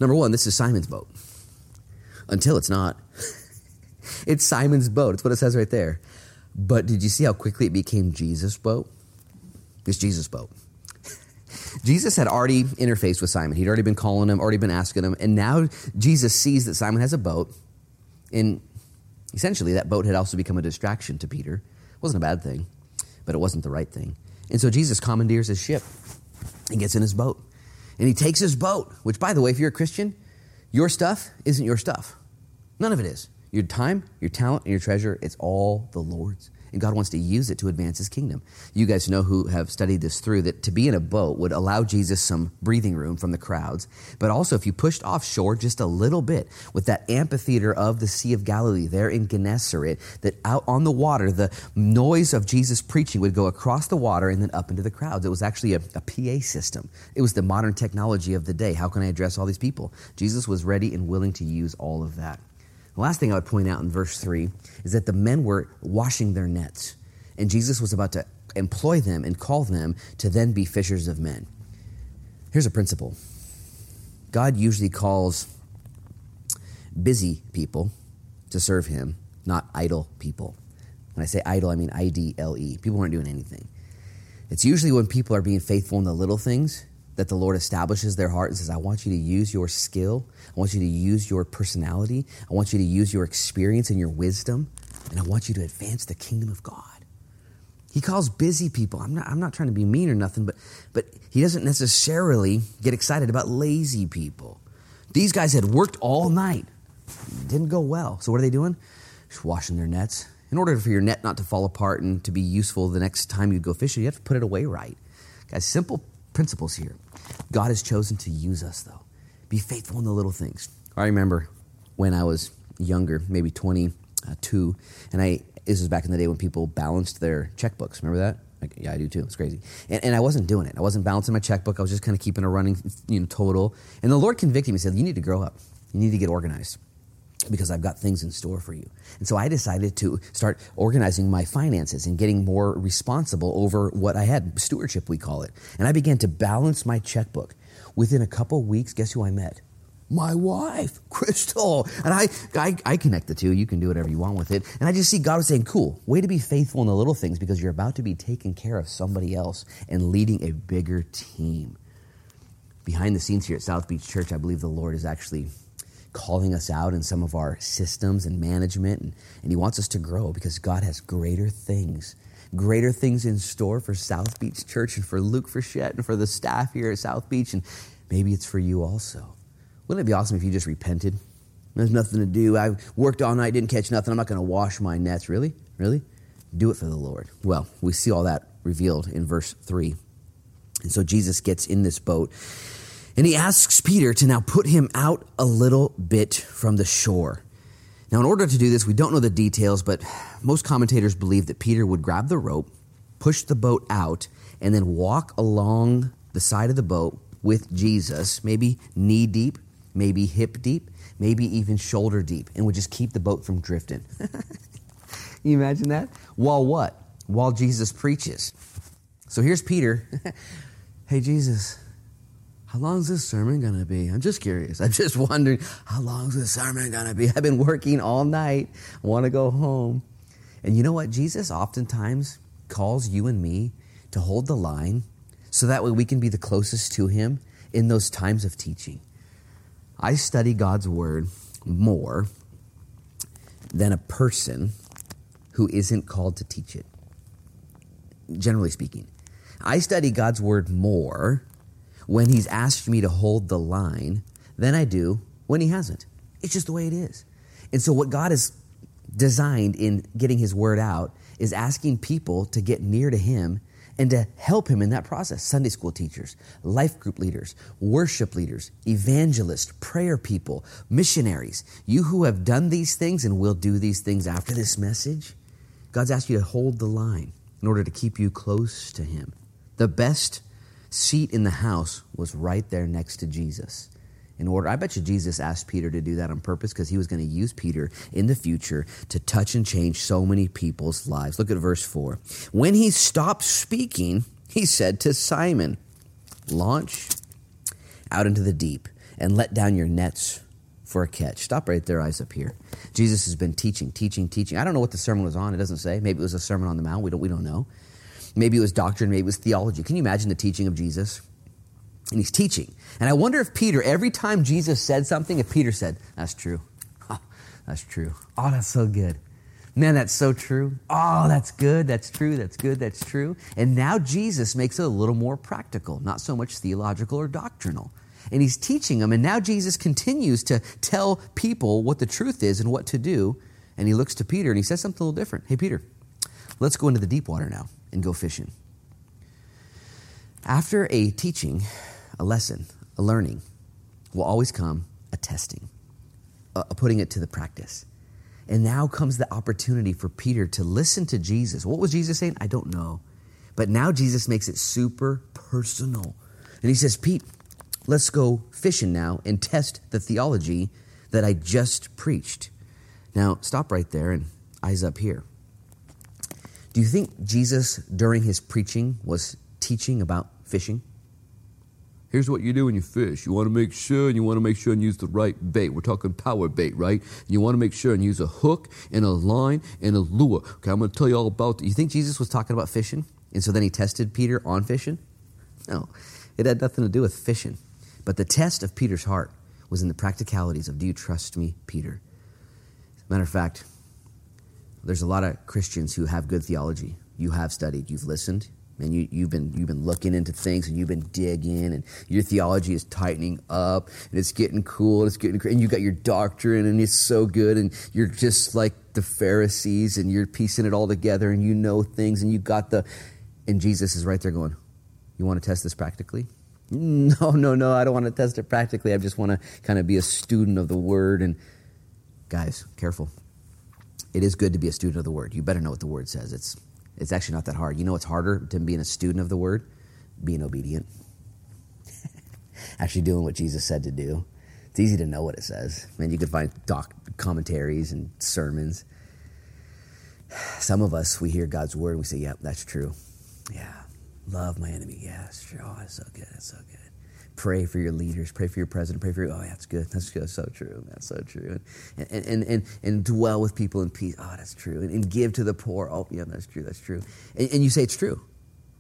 Number one, this is Simon's boat. Until it's not. it's Simon's boat. It's what it says right there. But did you see how quickly it became Jesus' boat? It's Jesus' boat. Jesus had already interfaced with Simon. He'd already been calling him, already been asking him, and now Jesus sees that Simon has a boat. And essentially, that boat had also become a distraction to Peter. It wasn't a bad thing, but it wasn't the right thing. And so Jesus commandeers his ship and gets in his boat. And he takes his boat, which, by the way, if you're a Christian, your stuff isn't your stuff. None of it is. Your time, your talent, and your treasure, it's all the Lord's and God wants to use it to advance his kingdom. You guys know who have studied this through that to be in a boat would allow Jesus some breathing room from the crowds, but also if you pushed offshore just a little bit with that amphitheater of the Sea of Galilee there in Gennesaret, that out on the water, the noise of Jesus preaching would go across the water and then up into the crowds. It was actually a, a PA system. It was the modern technology of the day. How can I address all these people? Jesus was ready and willing to use all of that. The last thing I would point out in verse 3 is that the men were washing their nets, and Jesus was about to employ them and call them to then be fishers of men. Here's a principle God usually calls busy people to serve him, not idle people. When I say idle, I mean I D L E. People aren't doing anything. It's usually when people are being faithful in the little things that the Lord establishes their heart and says, I want you to use your skill. I want you to use your personality. I want you to use your experience and your wisdom. And I want you to advance the kingdom of God. He calls busy people. I'm not, I'm not trying to be mean or nothing, but, but he doesn't necessarily get excited about lazy people. These guys had worked all night. It didn't go well. So what are they doing? Just washing their nets. In order for your net not to fall apart and to be useful the next time you go fishing, you have to put it away right. Guys, simple principles here. God has chosen to use us, though. Be faithful in the little things. I remember when I was younger, maybe 22, and I this was back in the day when people balanced their checkbooks. Remember that? Like, yeah, I do too. It's crazy. And, and, I wasn't doing it. I wasn't balancing my checkbook. I was just kind of keeping a running, you know, total. And the Lord convicted me and said, "You need to grow up. You need to get organized." Because I've got things in store for you. And so I decided to start organizing my finances and getting more responsible over what I had, stewardship, we call it. And I began to balance my checkbook. Within a couple weeks, guess who I met? My wife, Crystal. And I, I, I connect the two. You can do whatever you want with it. And I just see God was saying, cool, way to be faithful in the little things because you're about to be taking care of somebody else and leading a bigger team. Behind the scenes here at South Beach Church, I believe the Lord is actually calling us out in some of our systems and management, and, and He wants us to grow because God has greater things, greater things in store for South Beach Church and for Luke Frechette and for the staff here at South Beach, and maybe it's for you also. Wouldn't it be awesome if you just repented? There's nothing to do. I worked all night, didn't catch nothing. I'm not going to wash my nets. Really? Really? Do it for the Lord. Well, we see all that revealed in verse 3. And so Jesus gets in this boat and he asks Peter to now put him out a little bit from the shore. Now, in order to do this, we don't know the details, but most commentators believe that Peter would grab the rope, push the boat out, and then walk along the side of the boat with Jesus, maybe knee deep, maybe hip deep, maybe even shoulder deep, and would just keep the boat from drifting. you imagine that? While what? While Jesus preaches. So here's Peter. hey, Jesus, how long's this sermon going to be? I'm just curious. I'm just wondering, how long's this sermon going to be? I've been working all night. I want to go home. And you know what? Jesus oftentimes calls you and me to hold the line so that way we can be the closest to Him in those times of teaching. I study God's Word more than a person who isn't called to teach it. Generally speaking, I study God's Word more when he's asked me to hold the line than I do when he hasn't. It's just the way it is. And so, what God has designed in getting his word out is asking people to get near to him and to help him in that process. Sunday school teachers, life group leaders, worship leaders, evangelists, prayer people, missionaries. You who have done these things and will do these things after this message, God's asked you to hold the line in order to keep you close to him. The best seat in the house was right there next to Jesus. In order, I bet you Jesus asked Peter to do that on purpose because he was going to use Peter in the future to touch and change so many people's lives. Look at verse 4. When he stopped speaking, he said to Simon, Launch out into the deep and let down your nets for a catch. Stop right there, eyes up here. Jesus has been teaching, teaching, teaching. I don't know what the sermon was on. It doesn't say. Maybe it was a sermon on the mount. We don't, we don't know. Maybe it was doctrine, maybe it was theology. Can you imagine the teaching of Jesus? and he's teaching. And I wonder if Peter, every time Jesus said something, if Peter said, That's true. Oh, that's true. Oh, that's so good. Man, that's so true. Oh, that's good. That's true. That's good. That's true. And now Jesus makes it a little more practical, not so much theological or doctrinal. And he's teaching them. And now Jesus continues to tell people what the truth is and what to do. And he looks to Peter and he says something a little different. Hey, Peter, let's go into the deep water now and go fishing. After a teaching, a lesson, a learning, will always come a testing, a putting it to the practice. And now comes the opportunity for Peter to listen to Jesus. What was Jesus saying? I don't know. But now Jesus makes it super personal. And he says, Pete, let's go fishing now and test the theology that I just preached. Now, stop right there and eyes up here. Do you think Jesus, during his preaching, was teaching about fishing? Here's what you do when you fish. You want to make sure and you want to make sure and use the right bait. We're talking power bait, right? You want to make sure and use a hook and a line and a lure. Okay, I'm going to tell you all about that. You think Jesus was talking about fishing? And so then he tested Peter on fishing? No, it had nothing to do with fishing. But the test of Peter's heart was in the practicalities of do you trust me, Peter? Matter of fact, there's a lot of Christians who have good theology. You have studied, you've listened, and you, you've been you've been looking into things and you've been digging and your theology is tightening up and it's getting cool and it's getting and you got your doctrine and it's so good and you're just like the Pharisees and you're piecing it all together and you know things and you got the and Jesus is right there going, You want to test this practically? No, no, no, I don't want to test it practically. I just want to kind of be a student of the word and guys, careful. It is good to be a student of the word. You better know what the word says. It's it's actually not that hard. You know what's harder than being a student of the word? Being obedient. actually doing what Jesus said to do. It's easy to know what it says. Man, you could find doc commentaries and sermons. Some of us, we hear God's word and we say, yeah, that's true. Yeah. Love my enemy. Yeah, that's true. Oh, that's so good. It's so good. Pray for your leaders. Pray for your president. Pray for your, oh, yeah, that's good. That's good. So true. That's so true. And, and, and, and, and dwell with people in peace. Oh, that's true. And, and give to the poor. Oh, yeah, that's true. That's true. And, and you say it's true.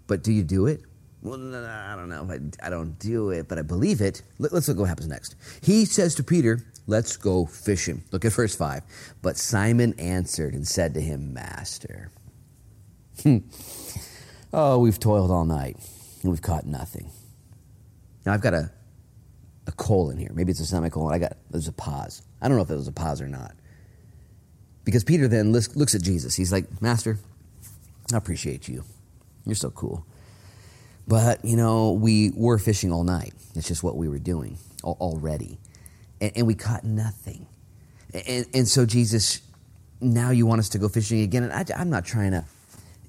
But do you do it? Well, no, no, I don't know. I, I don't do it, but I believe it. Let, us look what happens next. He says to Peter, Let's go fishing. Look at verse 5. But Simon answered and said to him, Master, hmm, oh, we've toiled all night and we've caught nothing. Now I've got a, a colon here. Maybe it's a semicolon. I got, there's a pause. I don't know if it was a pause or not. Because Peter then looks at Jesus. He's like, Master, I appreciate you. You're so cool. But, you know, we were fishing all night. It's just what we were doing already. And, we caught nothing. And, so, Jesus, now you want us to go fishing again. And I'm not trying to.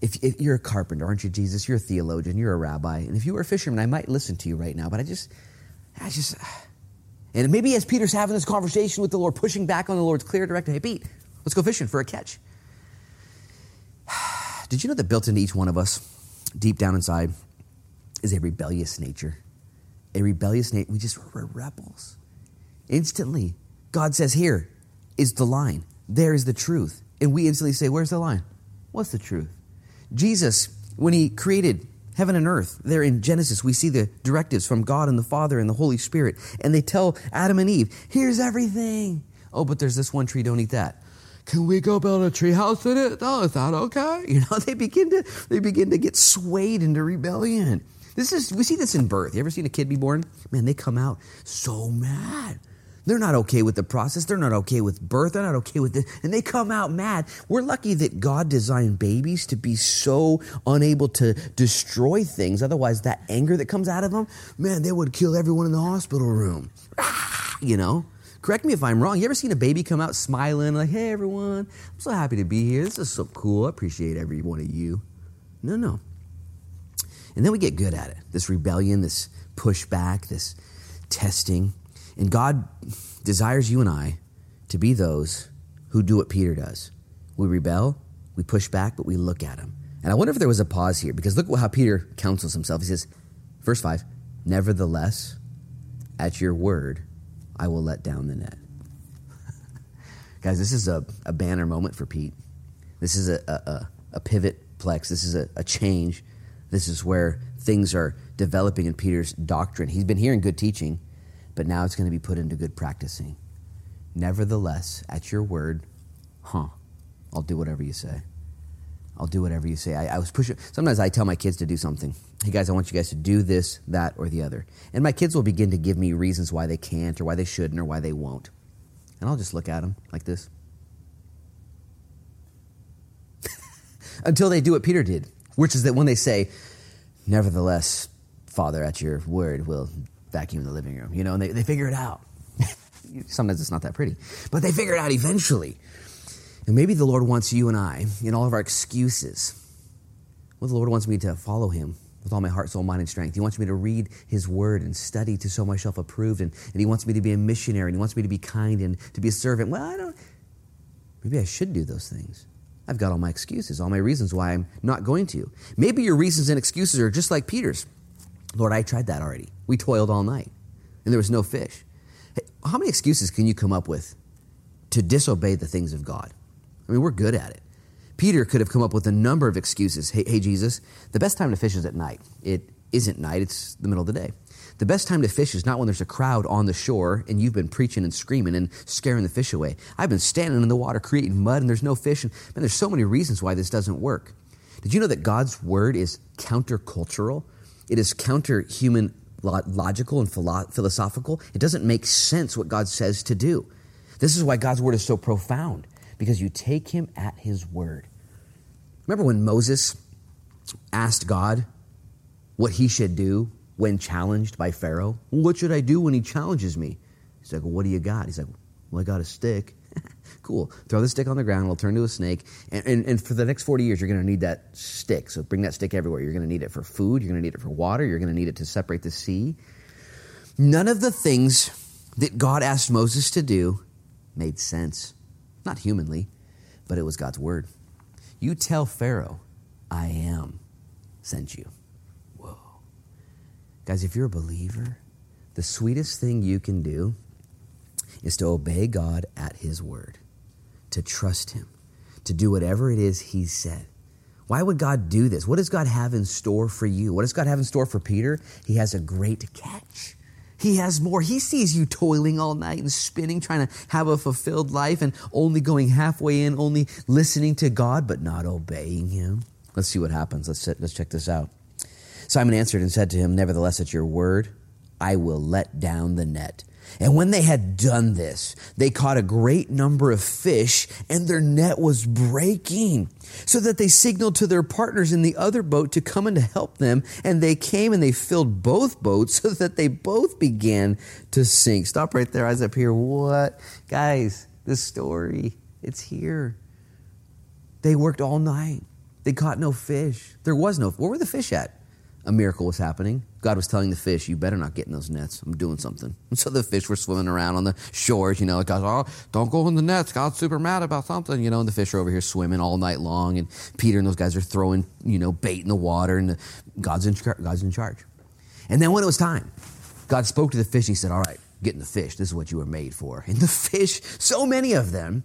If, if, you're a carpenter, aren't you, Jesus? You're a theologian. You're a rabbi. And if you were a fisherman, I might listen to you right now. But I just, I just, and maybe as Peter's having this conversation with the Lord, pushing back on the Lord's clear direction, hey, Pete, let's go fishing for a catch. Did you know that built into each one of us, deep down inside, is a rebellious nature? A rebellious nature. We just, we're rebels. Instantly, God says, Here is the line. There is the truth. And we instantly say, Where's the line? What's the truth? Jesus, when he created heaven and earth, there in Genesis, we see the directives from God and the Father and the Holy Spirit. And they tell Adam and Eve, Here's everything. Oh, but there's this one tree, don't eat that. Can we go build a tree house in it? Oh, is that okay? You know, they begin to they begin to get swayed into rebellion. This is we see this in birth. You ever seen a kid be born? Man, they come out so mad. They're not okay with the process. They're not okay with birth. They're not okay with this. And they come out mad. We're lucky that God designed babies to be so unable to destroy things. Otherwise, that anger that comes out of them, man, they would kill everyone in the hospital room. Ah, you know? Correct me if I'm wrong. You ever seen a baby come out smiling, like, hey, everyone, I'm so happy to be here. This is so cool. I appreciate every one of you. No, no. And then we get good at it this rebellion, this pushback, this testing. And God desires you and I to be those who do what Peter does. We rebel, we push back, but we look at him. And I wonder if there was a pause here, because look how Peter counsels himself. He says, verse 5, Nevertheless, at your word, I will let down the net. Guys, this is a, a banner moment for Pete. This is a, a, a pivot plex. This is a, a change. This is where things are developing in Peter's doctrine. He's been hearing good teaching, but now it's going to be put into good practicing. Nevertheless, at your word, huh, I'll do whatever you say. I'll do whatever you say. I, I, was pushing. Sometimes I tell my kids to do something. Hey guys, I want you guys to do this, that, or the other. And my kids will begin to give me reasons why they can't, or why they shouldn't, or why they won't. And I'll just look at them like this. Until they do what Peter did, which is that when they say, Nevertheless, Father, at your word, we'll vacuum in the living room. You know, and they, they figure it out. Sometimes it's not that pretty, but they figure it out eventually. And maybe the Lord wants you and I, in all of our excuses, well, the Lord wants me to follow Him with all my heart, soul, mind, and strength. He wants me to read His Word and study to show myself approved. And, and He wants me to be a missionary and He wants me to be kind and to be a servant. Well, I don't, maybe I should do those things. I've got all my excuses, all my reasons why I'm not going to. Maybe your reasons and excuses are just like Peter's. Lord, I tried that already. We toiled all night and there was no fish. Hey, how many excuses can you come up with to disobey the things of God? I mean, we're good at it. Peter could have come up with a number of excuses. Hey, hey, Jesus, the best time to fish is at night. It isn't night, it's the middle of the day. The best time to fish is not when there's a crowd on the shore and you've been preaching and screaming and scaring the fish away. I've been standing in the water creating mud and there's no fish. And man, there's so many reasons why this doesn't work. Did you know that God's word is countercultural? It is counter human logical and philosophical. It doesn't make sense what God says to do. This is why God's word is so profound because you take him at his word. Remember when Moses asked God what he should do when challenged by Pharaoh? What should I do when he challenges me? He's like, well, What do you got? He's like, Well, I got a stick. Cool. Throw the stick on the ground, it'll turn to a snake. And, and, and for the next 40 years, you're going to need that stick. So bring that stick everywhere. You're going to need it for food, you're going to need it for water, you're going to need it to separate the sea. None of the things that God asked Moses to do made sense. Not humanly, but it was God's word. You tell Pharaoh, I am sent you. Whoa. Guys, if you're a believer, the sweetest thing you can do is to obey God at his word, to trust him, to do whatever it is he said. Why would God do this? What does God have in store for you? What does God have in store for Peter? He has a great catch. He has more. He sees you toiling all night and spinning, trying to have a fulfilled life and only going halfway in, only listening to God, but not obeying Him. Let's see what happens. Let's, let's check this out. Simon answered and said to him, Nevertheless, at your word, I will let down the net. And when they had done this, they caught a great number of fish, and their net was breaking. So that they signaled to their partners in the other boat to come and to help them. And they came and they filled both boats so that they both began to sink. Stop right there, eyes up here. What? Guys, this story, it's here. They worked all night. They caught no fish. There was no, where were the fish at? a miracle was happening. God was telling the fish, "You better not get in those nets. I'm doing something." And so the fish were swimming around on the shores. You know, God's, "Oh, don't go in the nets. God's super mad about something." You know, and the fish are over here swimming all night long, and Peter and those guys are throwing, you know, bait in the water, and God's in God's in charge. And then when it was time, God spoke to the fish. and He said, "All right, get in the fish. This is what you were made for." And the fish, so many of them,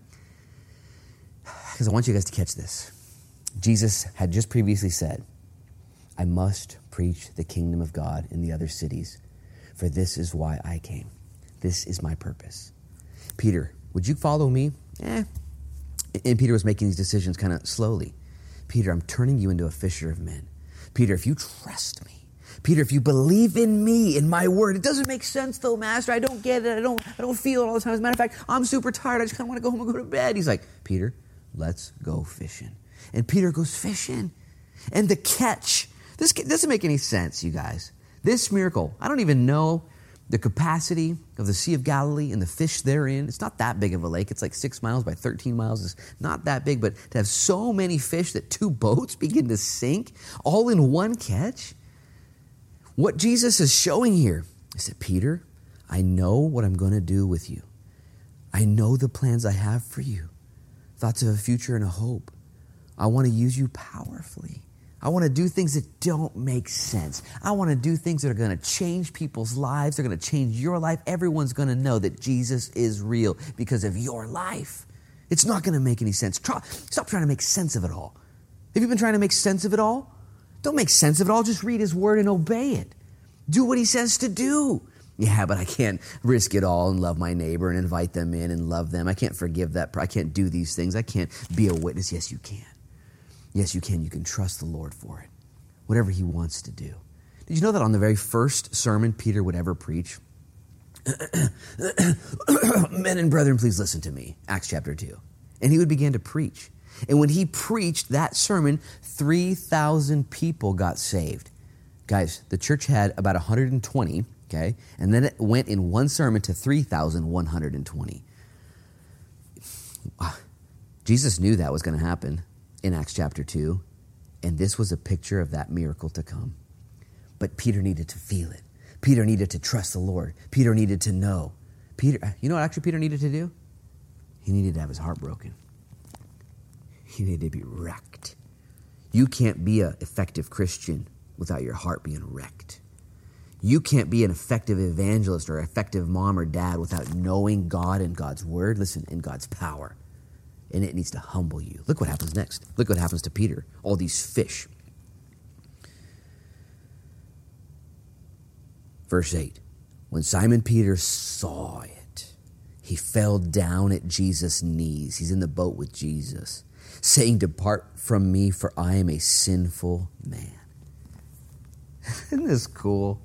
because I want you guys to catch this. Jesus had just previously said, "I must." Preach the kingdom of God in the other cities, for this is why I came. This is my purpose. Peter, would you follow me? Eh. And Peter was making these decisions kind of slowly. Peter, I'm turning you into a fisher of men. Peter, if you trust me, Peter, if you believe in me, in my word, it doesn't make sense though, Master. I don't get it. I don't, I don't feel it all the time. As a matter of fact, I'm super tired. I just kind of want to go home and go to bed. He's like, Peter, let's go fishing. And Peter goes fishing. And the catch this doesn't make any sense, you guys. This miracle, I don't even know the capacity of the Sea of Galilee and the fish therein. It's not that big of a lake. It's like six miles by 13 miles. It's not that big, but to have so many fish that two boats begin to sink all in one catch. What Jesus is showing here is that, Peter, I know what I'm going to do with you. I know the plans I have for you thoughts of a future and a hope. I want to use you powerfully. I want to do things that don't make sense. I want to do things that are going to change people's lives. They're going to change your life. Everyone's going to know that Jesus is real because of your life. It's not going to make any sense. Try, stop trying to make sense of it all. Have you been trying to make sense of it all? Don't make sense of it all. Just read His Word and obey it. Do what he says to do. Yeah, but I can't risk it all and love my neighbor and invite them in and love them. I can't forgive that. I can't do these things. I can't be a witness. Yes, you can. Yes, you can. You can trust the Lord for it, whatever he wants to do. Did you know that on the very first sermon Peter would ever preach? Men and brethren, please listen to me. Acts chapter 2. And he would begin to preach. And when he preached that sermon, 3,000 people got saved. Guys, the church had about 120 okay? And then it went in one sermon to 3,120. Jesus knew that was going to happen in Acts chapter 2, and this was a picture of that miracle to come. But Peter needed to feel it. Peter needed to trust the Lord. Peter needed to know. Peter, uh, you know what actually Peter needed to do? He needed to have his heart broken. He needed to be wrecked. You can't be an effective Christian without your heart being wrecked. You can't be an effective evangelist or effective mom or dad without knowing God and God's word, listen, and God's power. And it needs to humble you. Look what happens next. Look what happens to Peter. All these fish. Verse 8 When Simon Peter saw it, he fell down at Jesus' knees. He's in the boat with Jesus, saying, Depart from me, for I am a sinful man. Isn't this cool?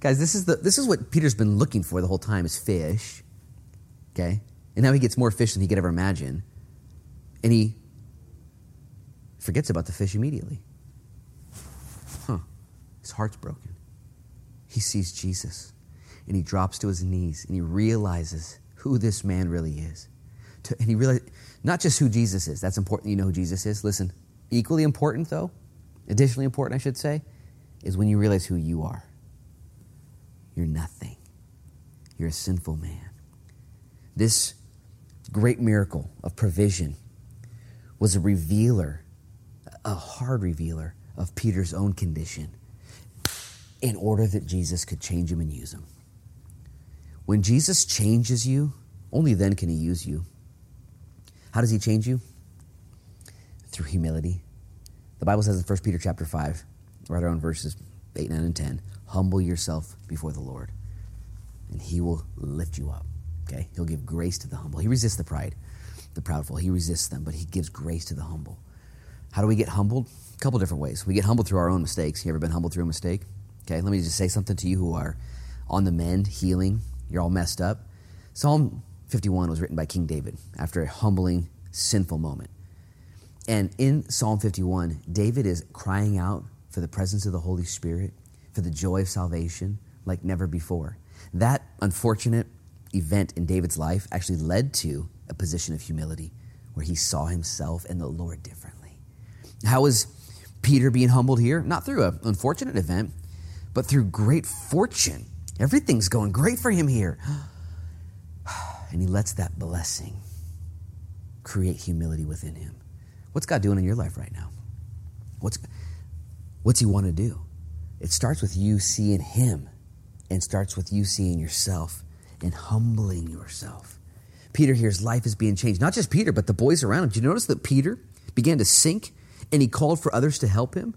Guys, this is, the, this is what Peter's been looking for the whole time is fish. Okay? And now he gets more fish than he could ever imagine. And he forgets about the fish immediately. Huh. His heart's broken. He sees Jesus and he drops to his knees and he realizes who this man really is. And he realizes not just who Jesus is, that's important you know who Jesus is. Listen, equally important though, additionally important, I should say, is when you realize who you are. You're nothing. You're a sinful man. This great miracle of provision was a revealer, a hard revealer of Peter's own condition in order that Jesus could change him and use him. When Jesus changes you, only then can he use you. How does he change you? Through humility. The Bible says in 1 Peter chapter 5, right around verses 8, 9, and 10, Humble yourself before the Lord, and He will lift you up. Okay? He'll give grace to the humble. He resists the pride, the proudful. He resists them, but He gives grace to the humble. How do we get humbled? A couple different ways. We get humbled through our own mistakes. You ever been humbled through a mistake? Okay, let me just say something to you who are on the mend, healing. You're all messed up. Psalm 51 was written by King David after a humbling, sinful moment. And in Psalm 51, David is crying out for the presence of the Holy Spirit for the joy of salvation like never before. That unfortunate event in David's life actually led to a position of humility where he saw himself and the Lord differently. How is Peter being humbled here? Not through an unfortunate event, but through great fortune. Everything's going great for him here. And he lets that blessing create humility within him. What's God doing in your life right now? What's, what's he want to do? It starts with you seeing Him and starts with you seeing yourself and humbling yourself. Peter hears life is being changed. Not just Peter, but the boys around him. Did you notice that Peter began to sink and he called for others to help him?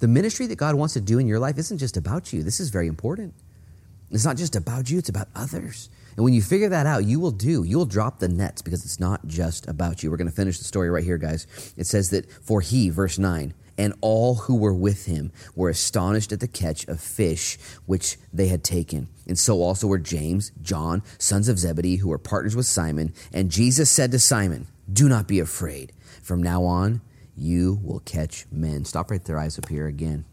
The ministry that God wants to do in your life isn't just about you. This is very important. It's not just about you, it's about others. And when you figure that out, you will do. You'll drop the nets because it's not just about you. We're going to finish the story right here, guys. It says that for he, verse 9, and all who were with him were astonished at the catch of fish which they had taken. And so also were James, John, sons of Zebedee, who were partners with Simon. And Jesus said to Simon, Do not be afraid. From now on, you will catch men. Stop right there, eyes up here again.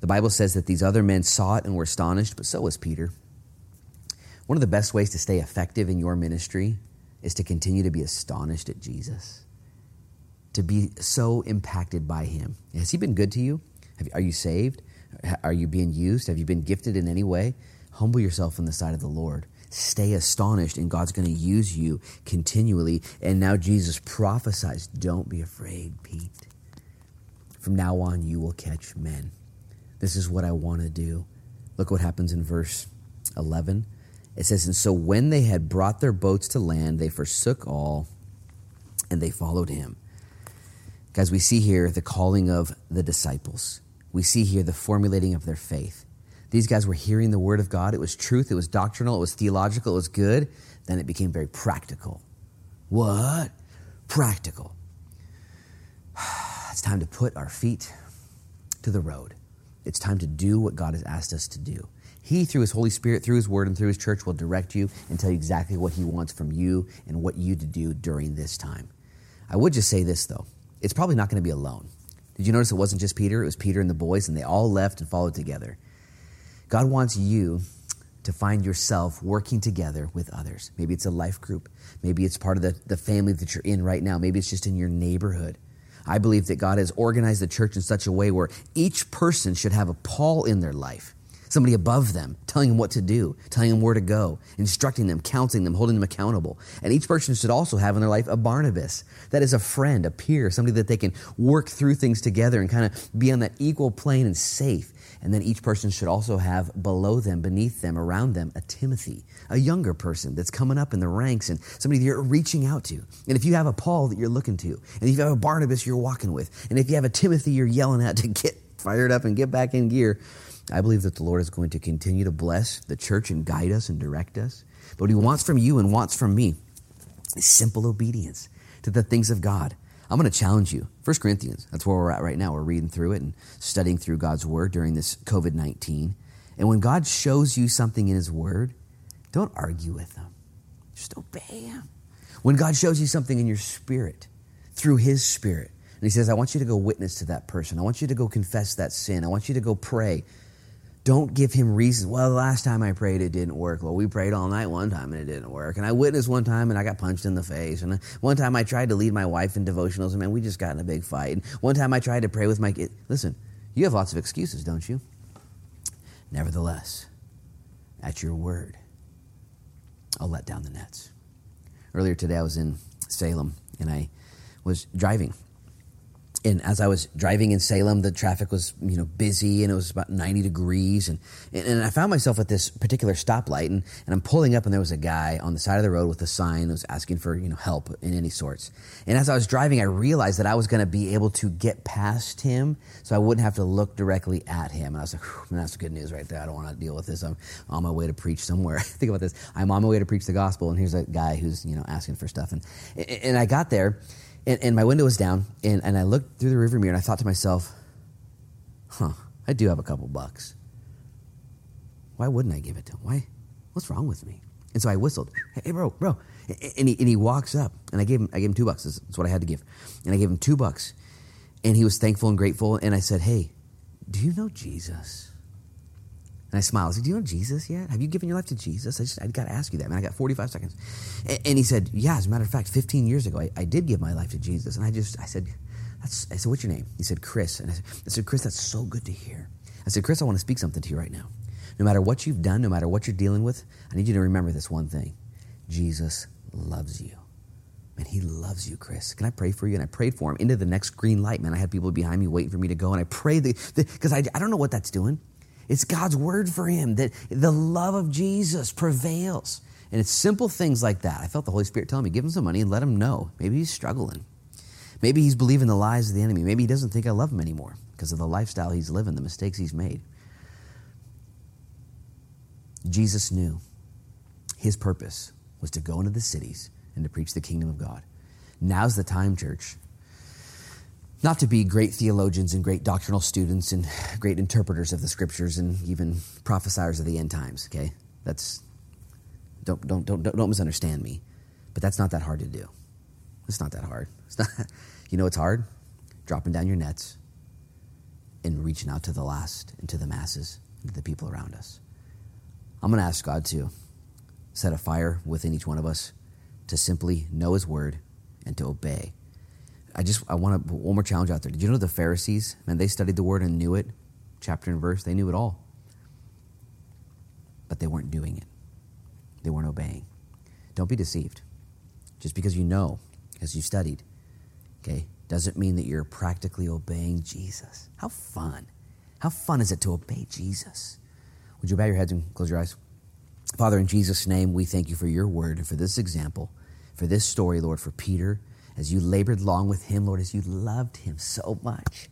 The Bible says that these other men saw it and were astonished, but so was Peter. One of the best ways to stay effective in your ministry is to continue to be astonished at Jesus to be so impacted by Him. Has He been good to you? Have, are you saved? Are you being used? Have you been gifted in any way? Humble yourself in the sight of the Lord. Stay astonished, and God's going to use you continually. And now Jesus prophesies don't be afraid, Pete. From now on, you will catch men. This is what I want to do. Look what happens in verse 11. It says, And so when they had brought their boats to land, they forsook all and they followed him. Guys, we see here the calling of the disciples. We see here the formulating of their faith. These guys were hearing the word of God. It was truth, it was doctrinal, it was theological, it was good. Then it became very practical. What? Practical. It's time to put our feet to the road. It's time to do what God has asked us to do. He, through His Holy Spirit, through His Word, and through His church, will direct you and tell you exactly what He wants from you and what you to do during this time. I would just say this, though it's probably not going to be alone. Did you notice it wasn't just Peter? It was Peter and the boys, and they all left and followed together. God wants you to find yourself working together with others. Maybe it's a life group. Maybe it's part of the, the family that you're in right now. Maybe it's just in your neighborhood. I believe that God has organized the church in such a way where each person should have a Paul in their life, somebody above them, telling them what to do, telling them where to go, instructing them, counseling them, holding them accountable. And each person should also have in their life a Barnabas. That is a friend, a peer, somebody that they can work through things together and kind of be on that equal plane and safe. And then each person should also have below them, beneath them, around them, a Timothy, a younger person that's coming up in the ranks and somebody that you're reaching out to. And if you have a Paul that you're looking to, and if you have a Barnabas you're walking with, and if you have a Timothy you're yelling at to get fired up and get back in gear, I believe that the Lord is going to continue to bless the church and guide us and direct us. But what He wants from you and wants from me is simple obedience to the things of God. I'm going to challenge you. First Corinthians, that's where we're at right now. We're reading through it and studying through God's word during this COVID 19. And when God shows you something in his word, don't argue with him, just obey him. When God shows you something in your spirit, through his spirit, and he says, I want you to go witness to that person, I want you to go confess that sin, I want you to go pray. Don't give him reasons. Well, the last time I prayed, it didn't work. Well, we prayed all night one time and it didn't work. And I witnessed one time and I got punched in the face. And one time I tried to lead my wife in devotionals and man, we just got in a big fight. And one time I tried to pray with my kid. Listen, you have lots of excuses, don't you? Nevertheless, at your word, I'll let down the nets. Earlier today, I was in Salem and I was driving and as I was driving in Salem, the traffic was you know busy and it was about 90 degrees and and I found myself at this particular stoplight and, and I'm pulling up and there was a guy on the side of the road with a sign that was asking for you know help in any sorts. And as I was driving, I realized that I was going to be able to get past him, so I wouldn't have to look directly at him. And I was like, man, that's good news right there. I don't want to deal with this. I'm on my way to preach somewhere. Think about this. I'm on my way to preach the gospel, and here's a guy who's you know asking for stuff. And and I got there and, and my window was down, and, and I looked through the rearview mirror and I thought to myself, huh, I do have a couple bucks. Why wouldn't I give it to him? Why? What's wrong with me? And so I whistled, hey, bro, bro. And he, and he walks up, and I gave him, I gave him two bucks. That's what I had to give. And I gave him two bucks. And he was thankful and grateful. And I said, hey, do you know Jesus? And I smiled. I said, Do you know Jesus yet? Have you given your life to Jesus? I just, I got to ask you that, man. I got 45 seconds. And, and, he said, Yeah, as a matter of fact, 15 years ago, I, I, did give my life to Jesus. And I just, I said, that's, I said, What's your name? He said, Chris. And I said, I said, Chris, that's so good to hear. I said, Chris, I want to speak something to you right now. No matter what you've done, no matter what you're dealing with, I need you to remember this one thing Jesus loves you. Man, he loves you, Chris. Can I pray for you? And I prayed for him into the next green light, man. I had people behind me waiting for me to go. And I prayed because I, I don't know what that's doing. It's God's word for him that the love of Jesus prevails. And it's simple things like that. I felt the Holy Spirit telling me, give him some money and let him know. Maybe he's struggling. Maybe he's believing the lies of the enemy. Maybe he doesn't think I love him anymore because of the lifestyle he's living, the mistakes he's made. Jesus knew his purpose was to go into the cities and to preach the kingdom of God. Now's the time, church, not to be great theologians and great doctrinal students and great interpreters of the scriptures and even prophesiers of the end times, okay? That's don't don't don't don't misunderstand me. But that's not that hard to do. It's not that hard. It's not you know it's hard? Dropping down your nets and reaching out to the last and to the masses and to the people around us. I'm going to ask God to set a fire within each one of us to simply know his word and to obey I just I want to put one more challenge out there. Did you know the Pharisees? Man, they studied the word and knew it, chapter and verse. They knew it all, but they weren't doing it. They weren't obeying. Don't be deceived. Just because you know, because you studied, okay, doesn't mean that you're practically obeying Jesus. How fun! How fun is it to obey Jesus? Would you bow your heads and close your eyes? Father, in Jesus' name, we thank you for your word and for this example, for this story, Lord, for Peter as you labored long with him, Lord, as you loved him so much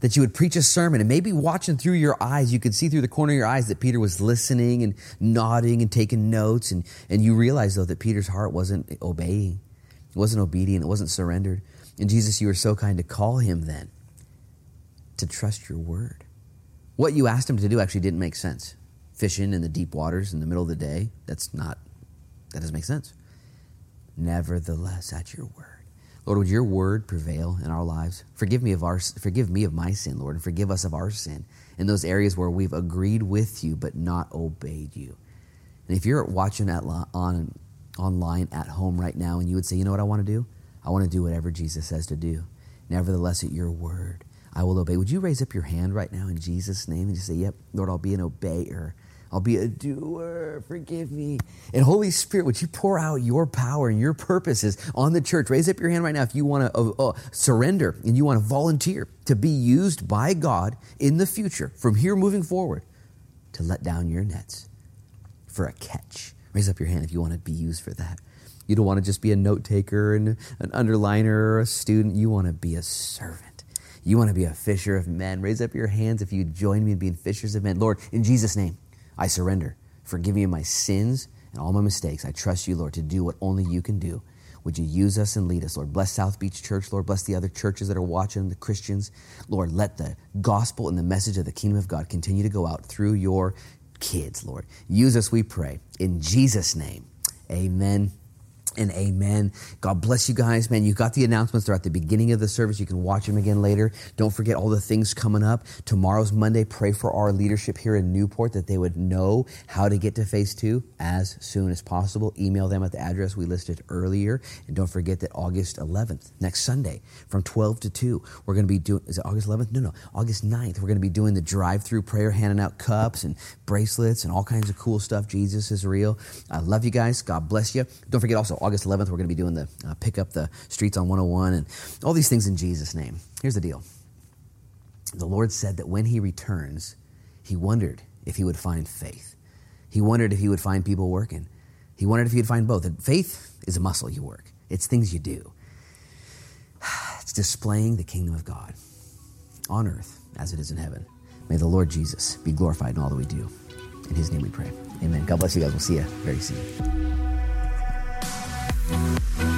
that you would preach a sermon and maybe watching through your eyes, you could see through the corner of your eyes that Peter was listening and nodding and taking notes. And, and you realize, though, that Peter's heart wasn't obeying, it wasn't obedient, it wasn't surrendered. And Jesus, you were so kind to call him then to trust your word. What you asked him to do actually didn't make sense. Fishing in the deep waters in the middle of the day, that's not, that doesn't make sense. Nevertheless, at your word. Lord, would your word prevail in our lives? Forgive me of our forgive me of my sin, Lord, and forgive us of our sin in those areas where we've agreed with you but not obeyed you. And if you're watching at on online at home right now and you would say, "You know what I want to do? I want to do whatever Jesus says to do. Nevertheless, at your word, I will obey." Would you raise up your hand right now in Jesus name and just say, "Yep, Lord, I'll be an obeyer." I'll be a doer. Forgive me. And Holy Spirit, would you pour out your power and your purposes on the church? Raise up your hand right now if you want to uh, uh, surrender and you want to volunteer to be used by God in the future, from here moving forward, to let down your nets for a catch. Raise up your hand if you want to be used for that. You don't want to just be a note taker and an underliner or a student. You want to be a servant. You want to be a fisher of men. Raise up your hands if you join me in being fishers of men. Lord, in Jesus' name. I surrender. Forgive me of my sins and all my mistakes. I trust you, Lord, to do what only you can do. Would you use us and lead us, Lord? Bless South Beach Church, Lord. Bless the other churches that are watching, the Christians. Lord, let the gospel and the message of the kingdom of God continue to go out through your kids, Lord. Use us, we pray. In Jesus' name, amen and amen. God bless you guys, man. You got the announcements. They're at the beginning of the service. You can watch them again later. Don't forget all the things coming up. Tomorrow's Monday. Pray for our leadership here in Newport that they would know how to get to phase two as soon as possible. Email them at the address we listed earlier. And don't forget that August 11th, next Sunday, from 12 to 2, we're going to be doing, is it August 11th? No, no, August 9th. We're going to be doing the drive through prayer, handing out cups and bracelets and all kinds of cool stuff. Jesus is real. I love you guys. God bless you. Don't forget also, August 11th, we're going to be doing the uh, pick up the streets on 101 and all these things in Jesus' name. Here's the deal the Lord said that when he returns, he wondered if he would find faith. He wondered if he would find people working. He wondered if he would find both. And faith is a muscle you work, it's things you do. It's displaying the kingdom of God on earth as it is in heaven. May the Lord Jesus be glorified in all that we do. In his name we pray. Amen. God bless you guys. We'll see you very soon. Thank you.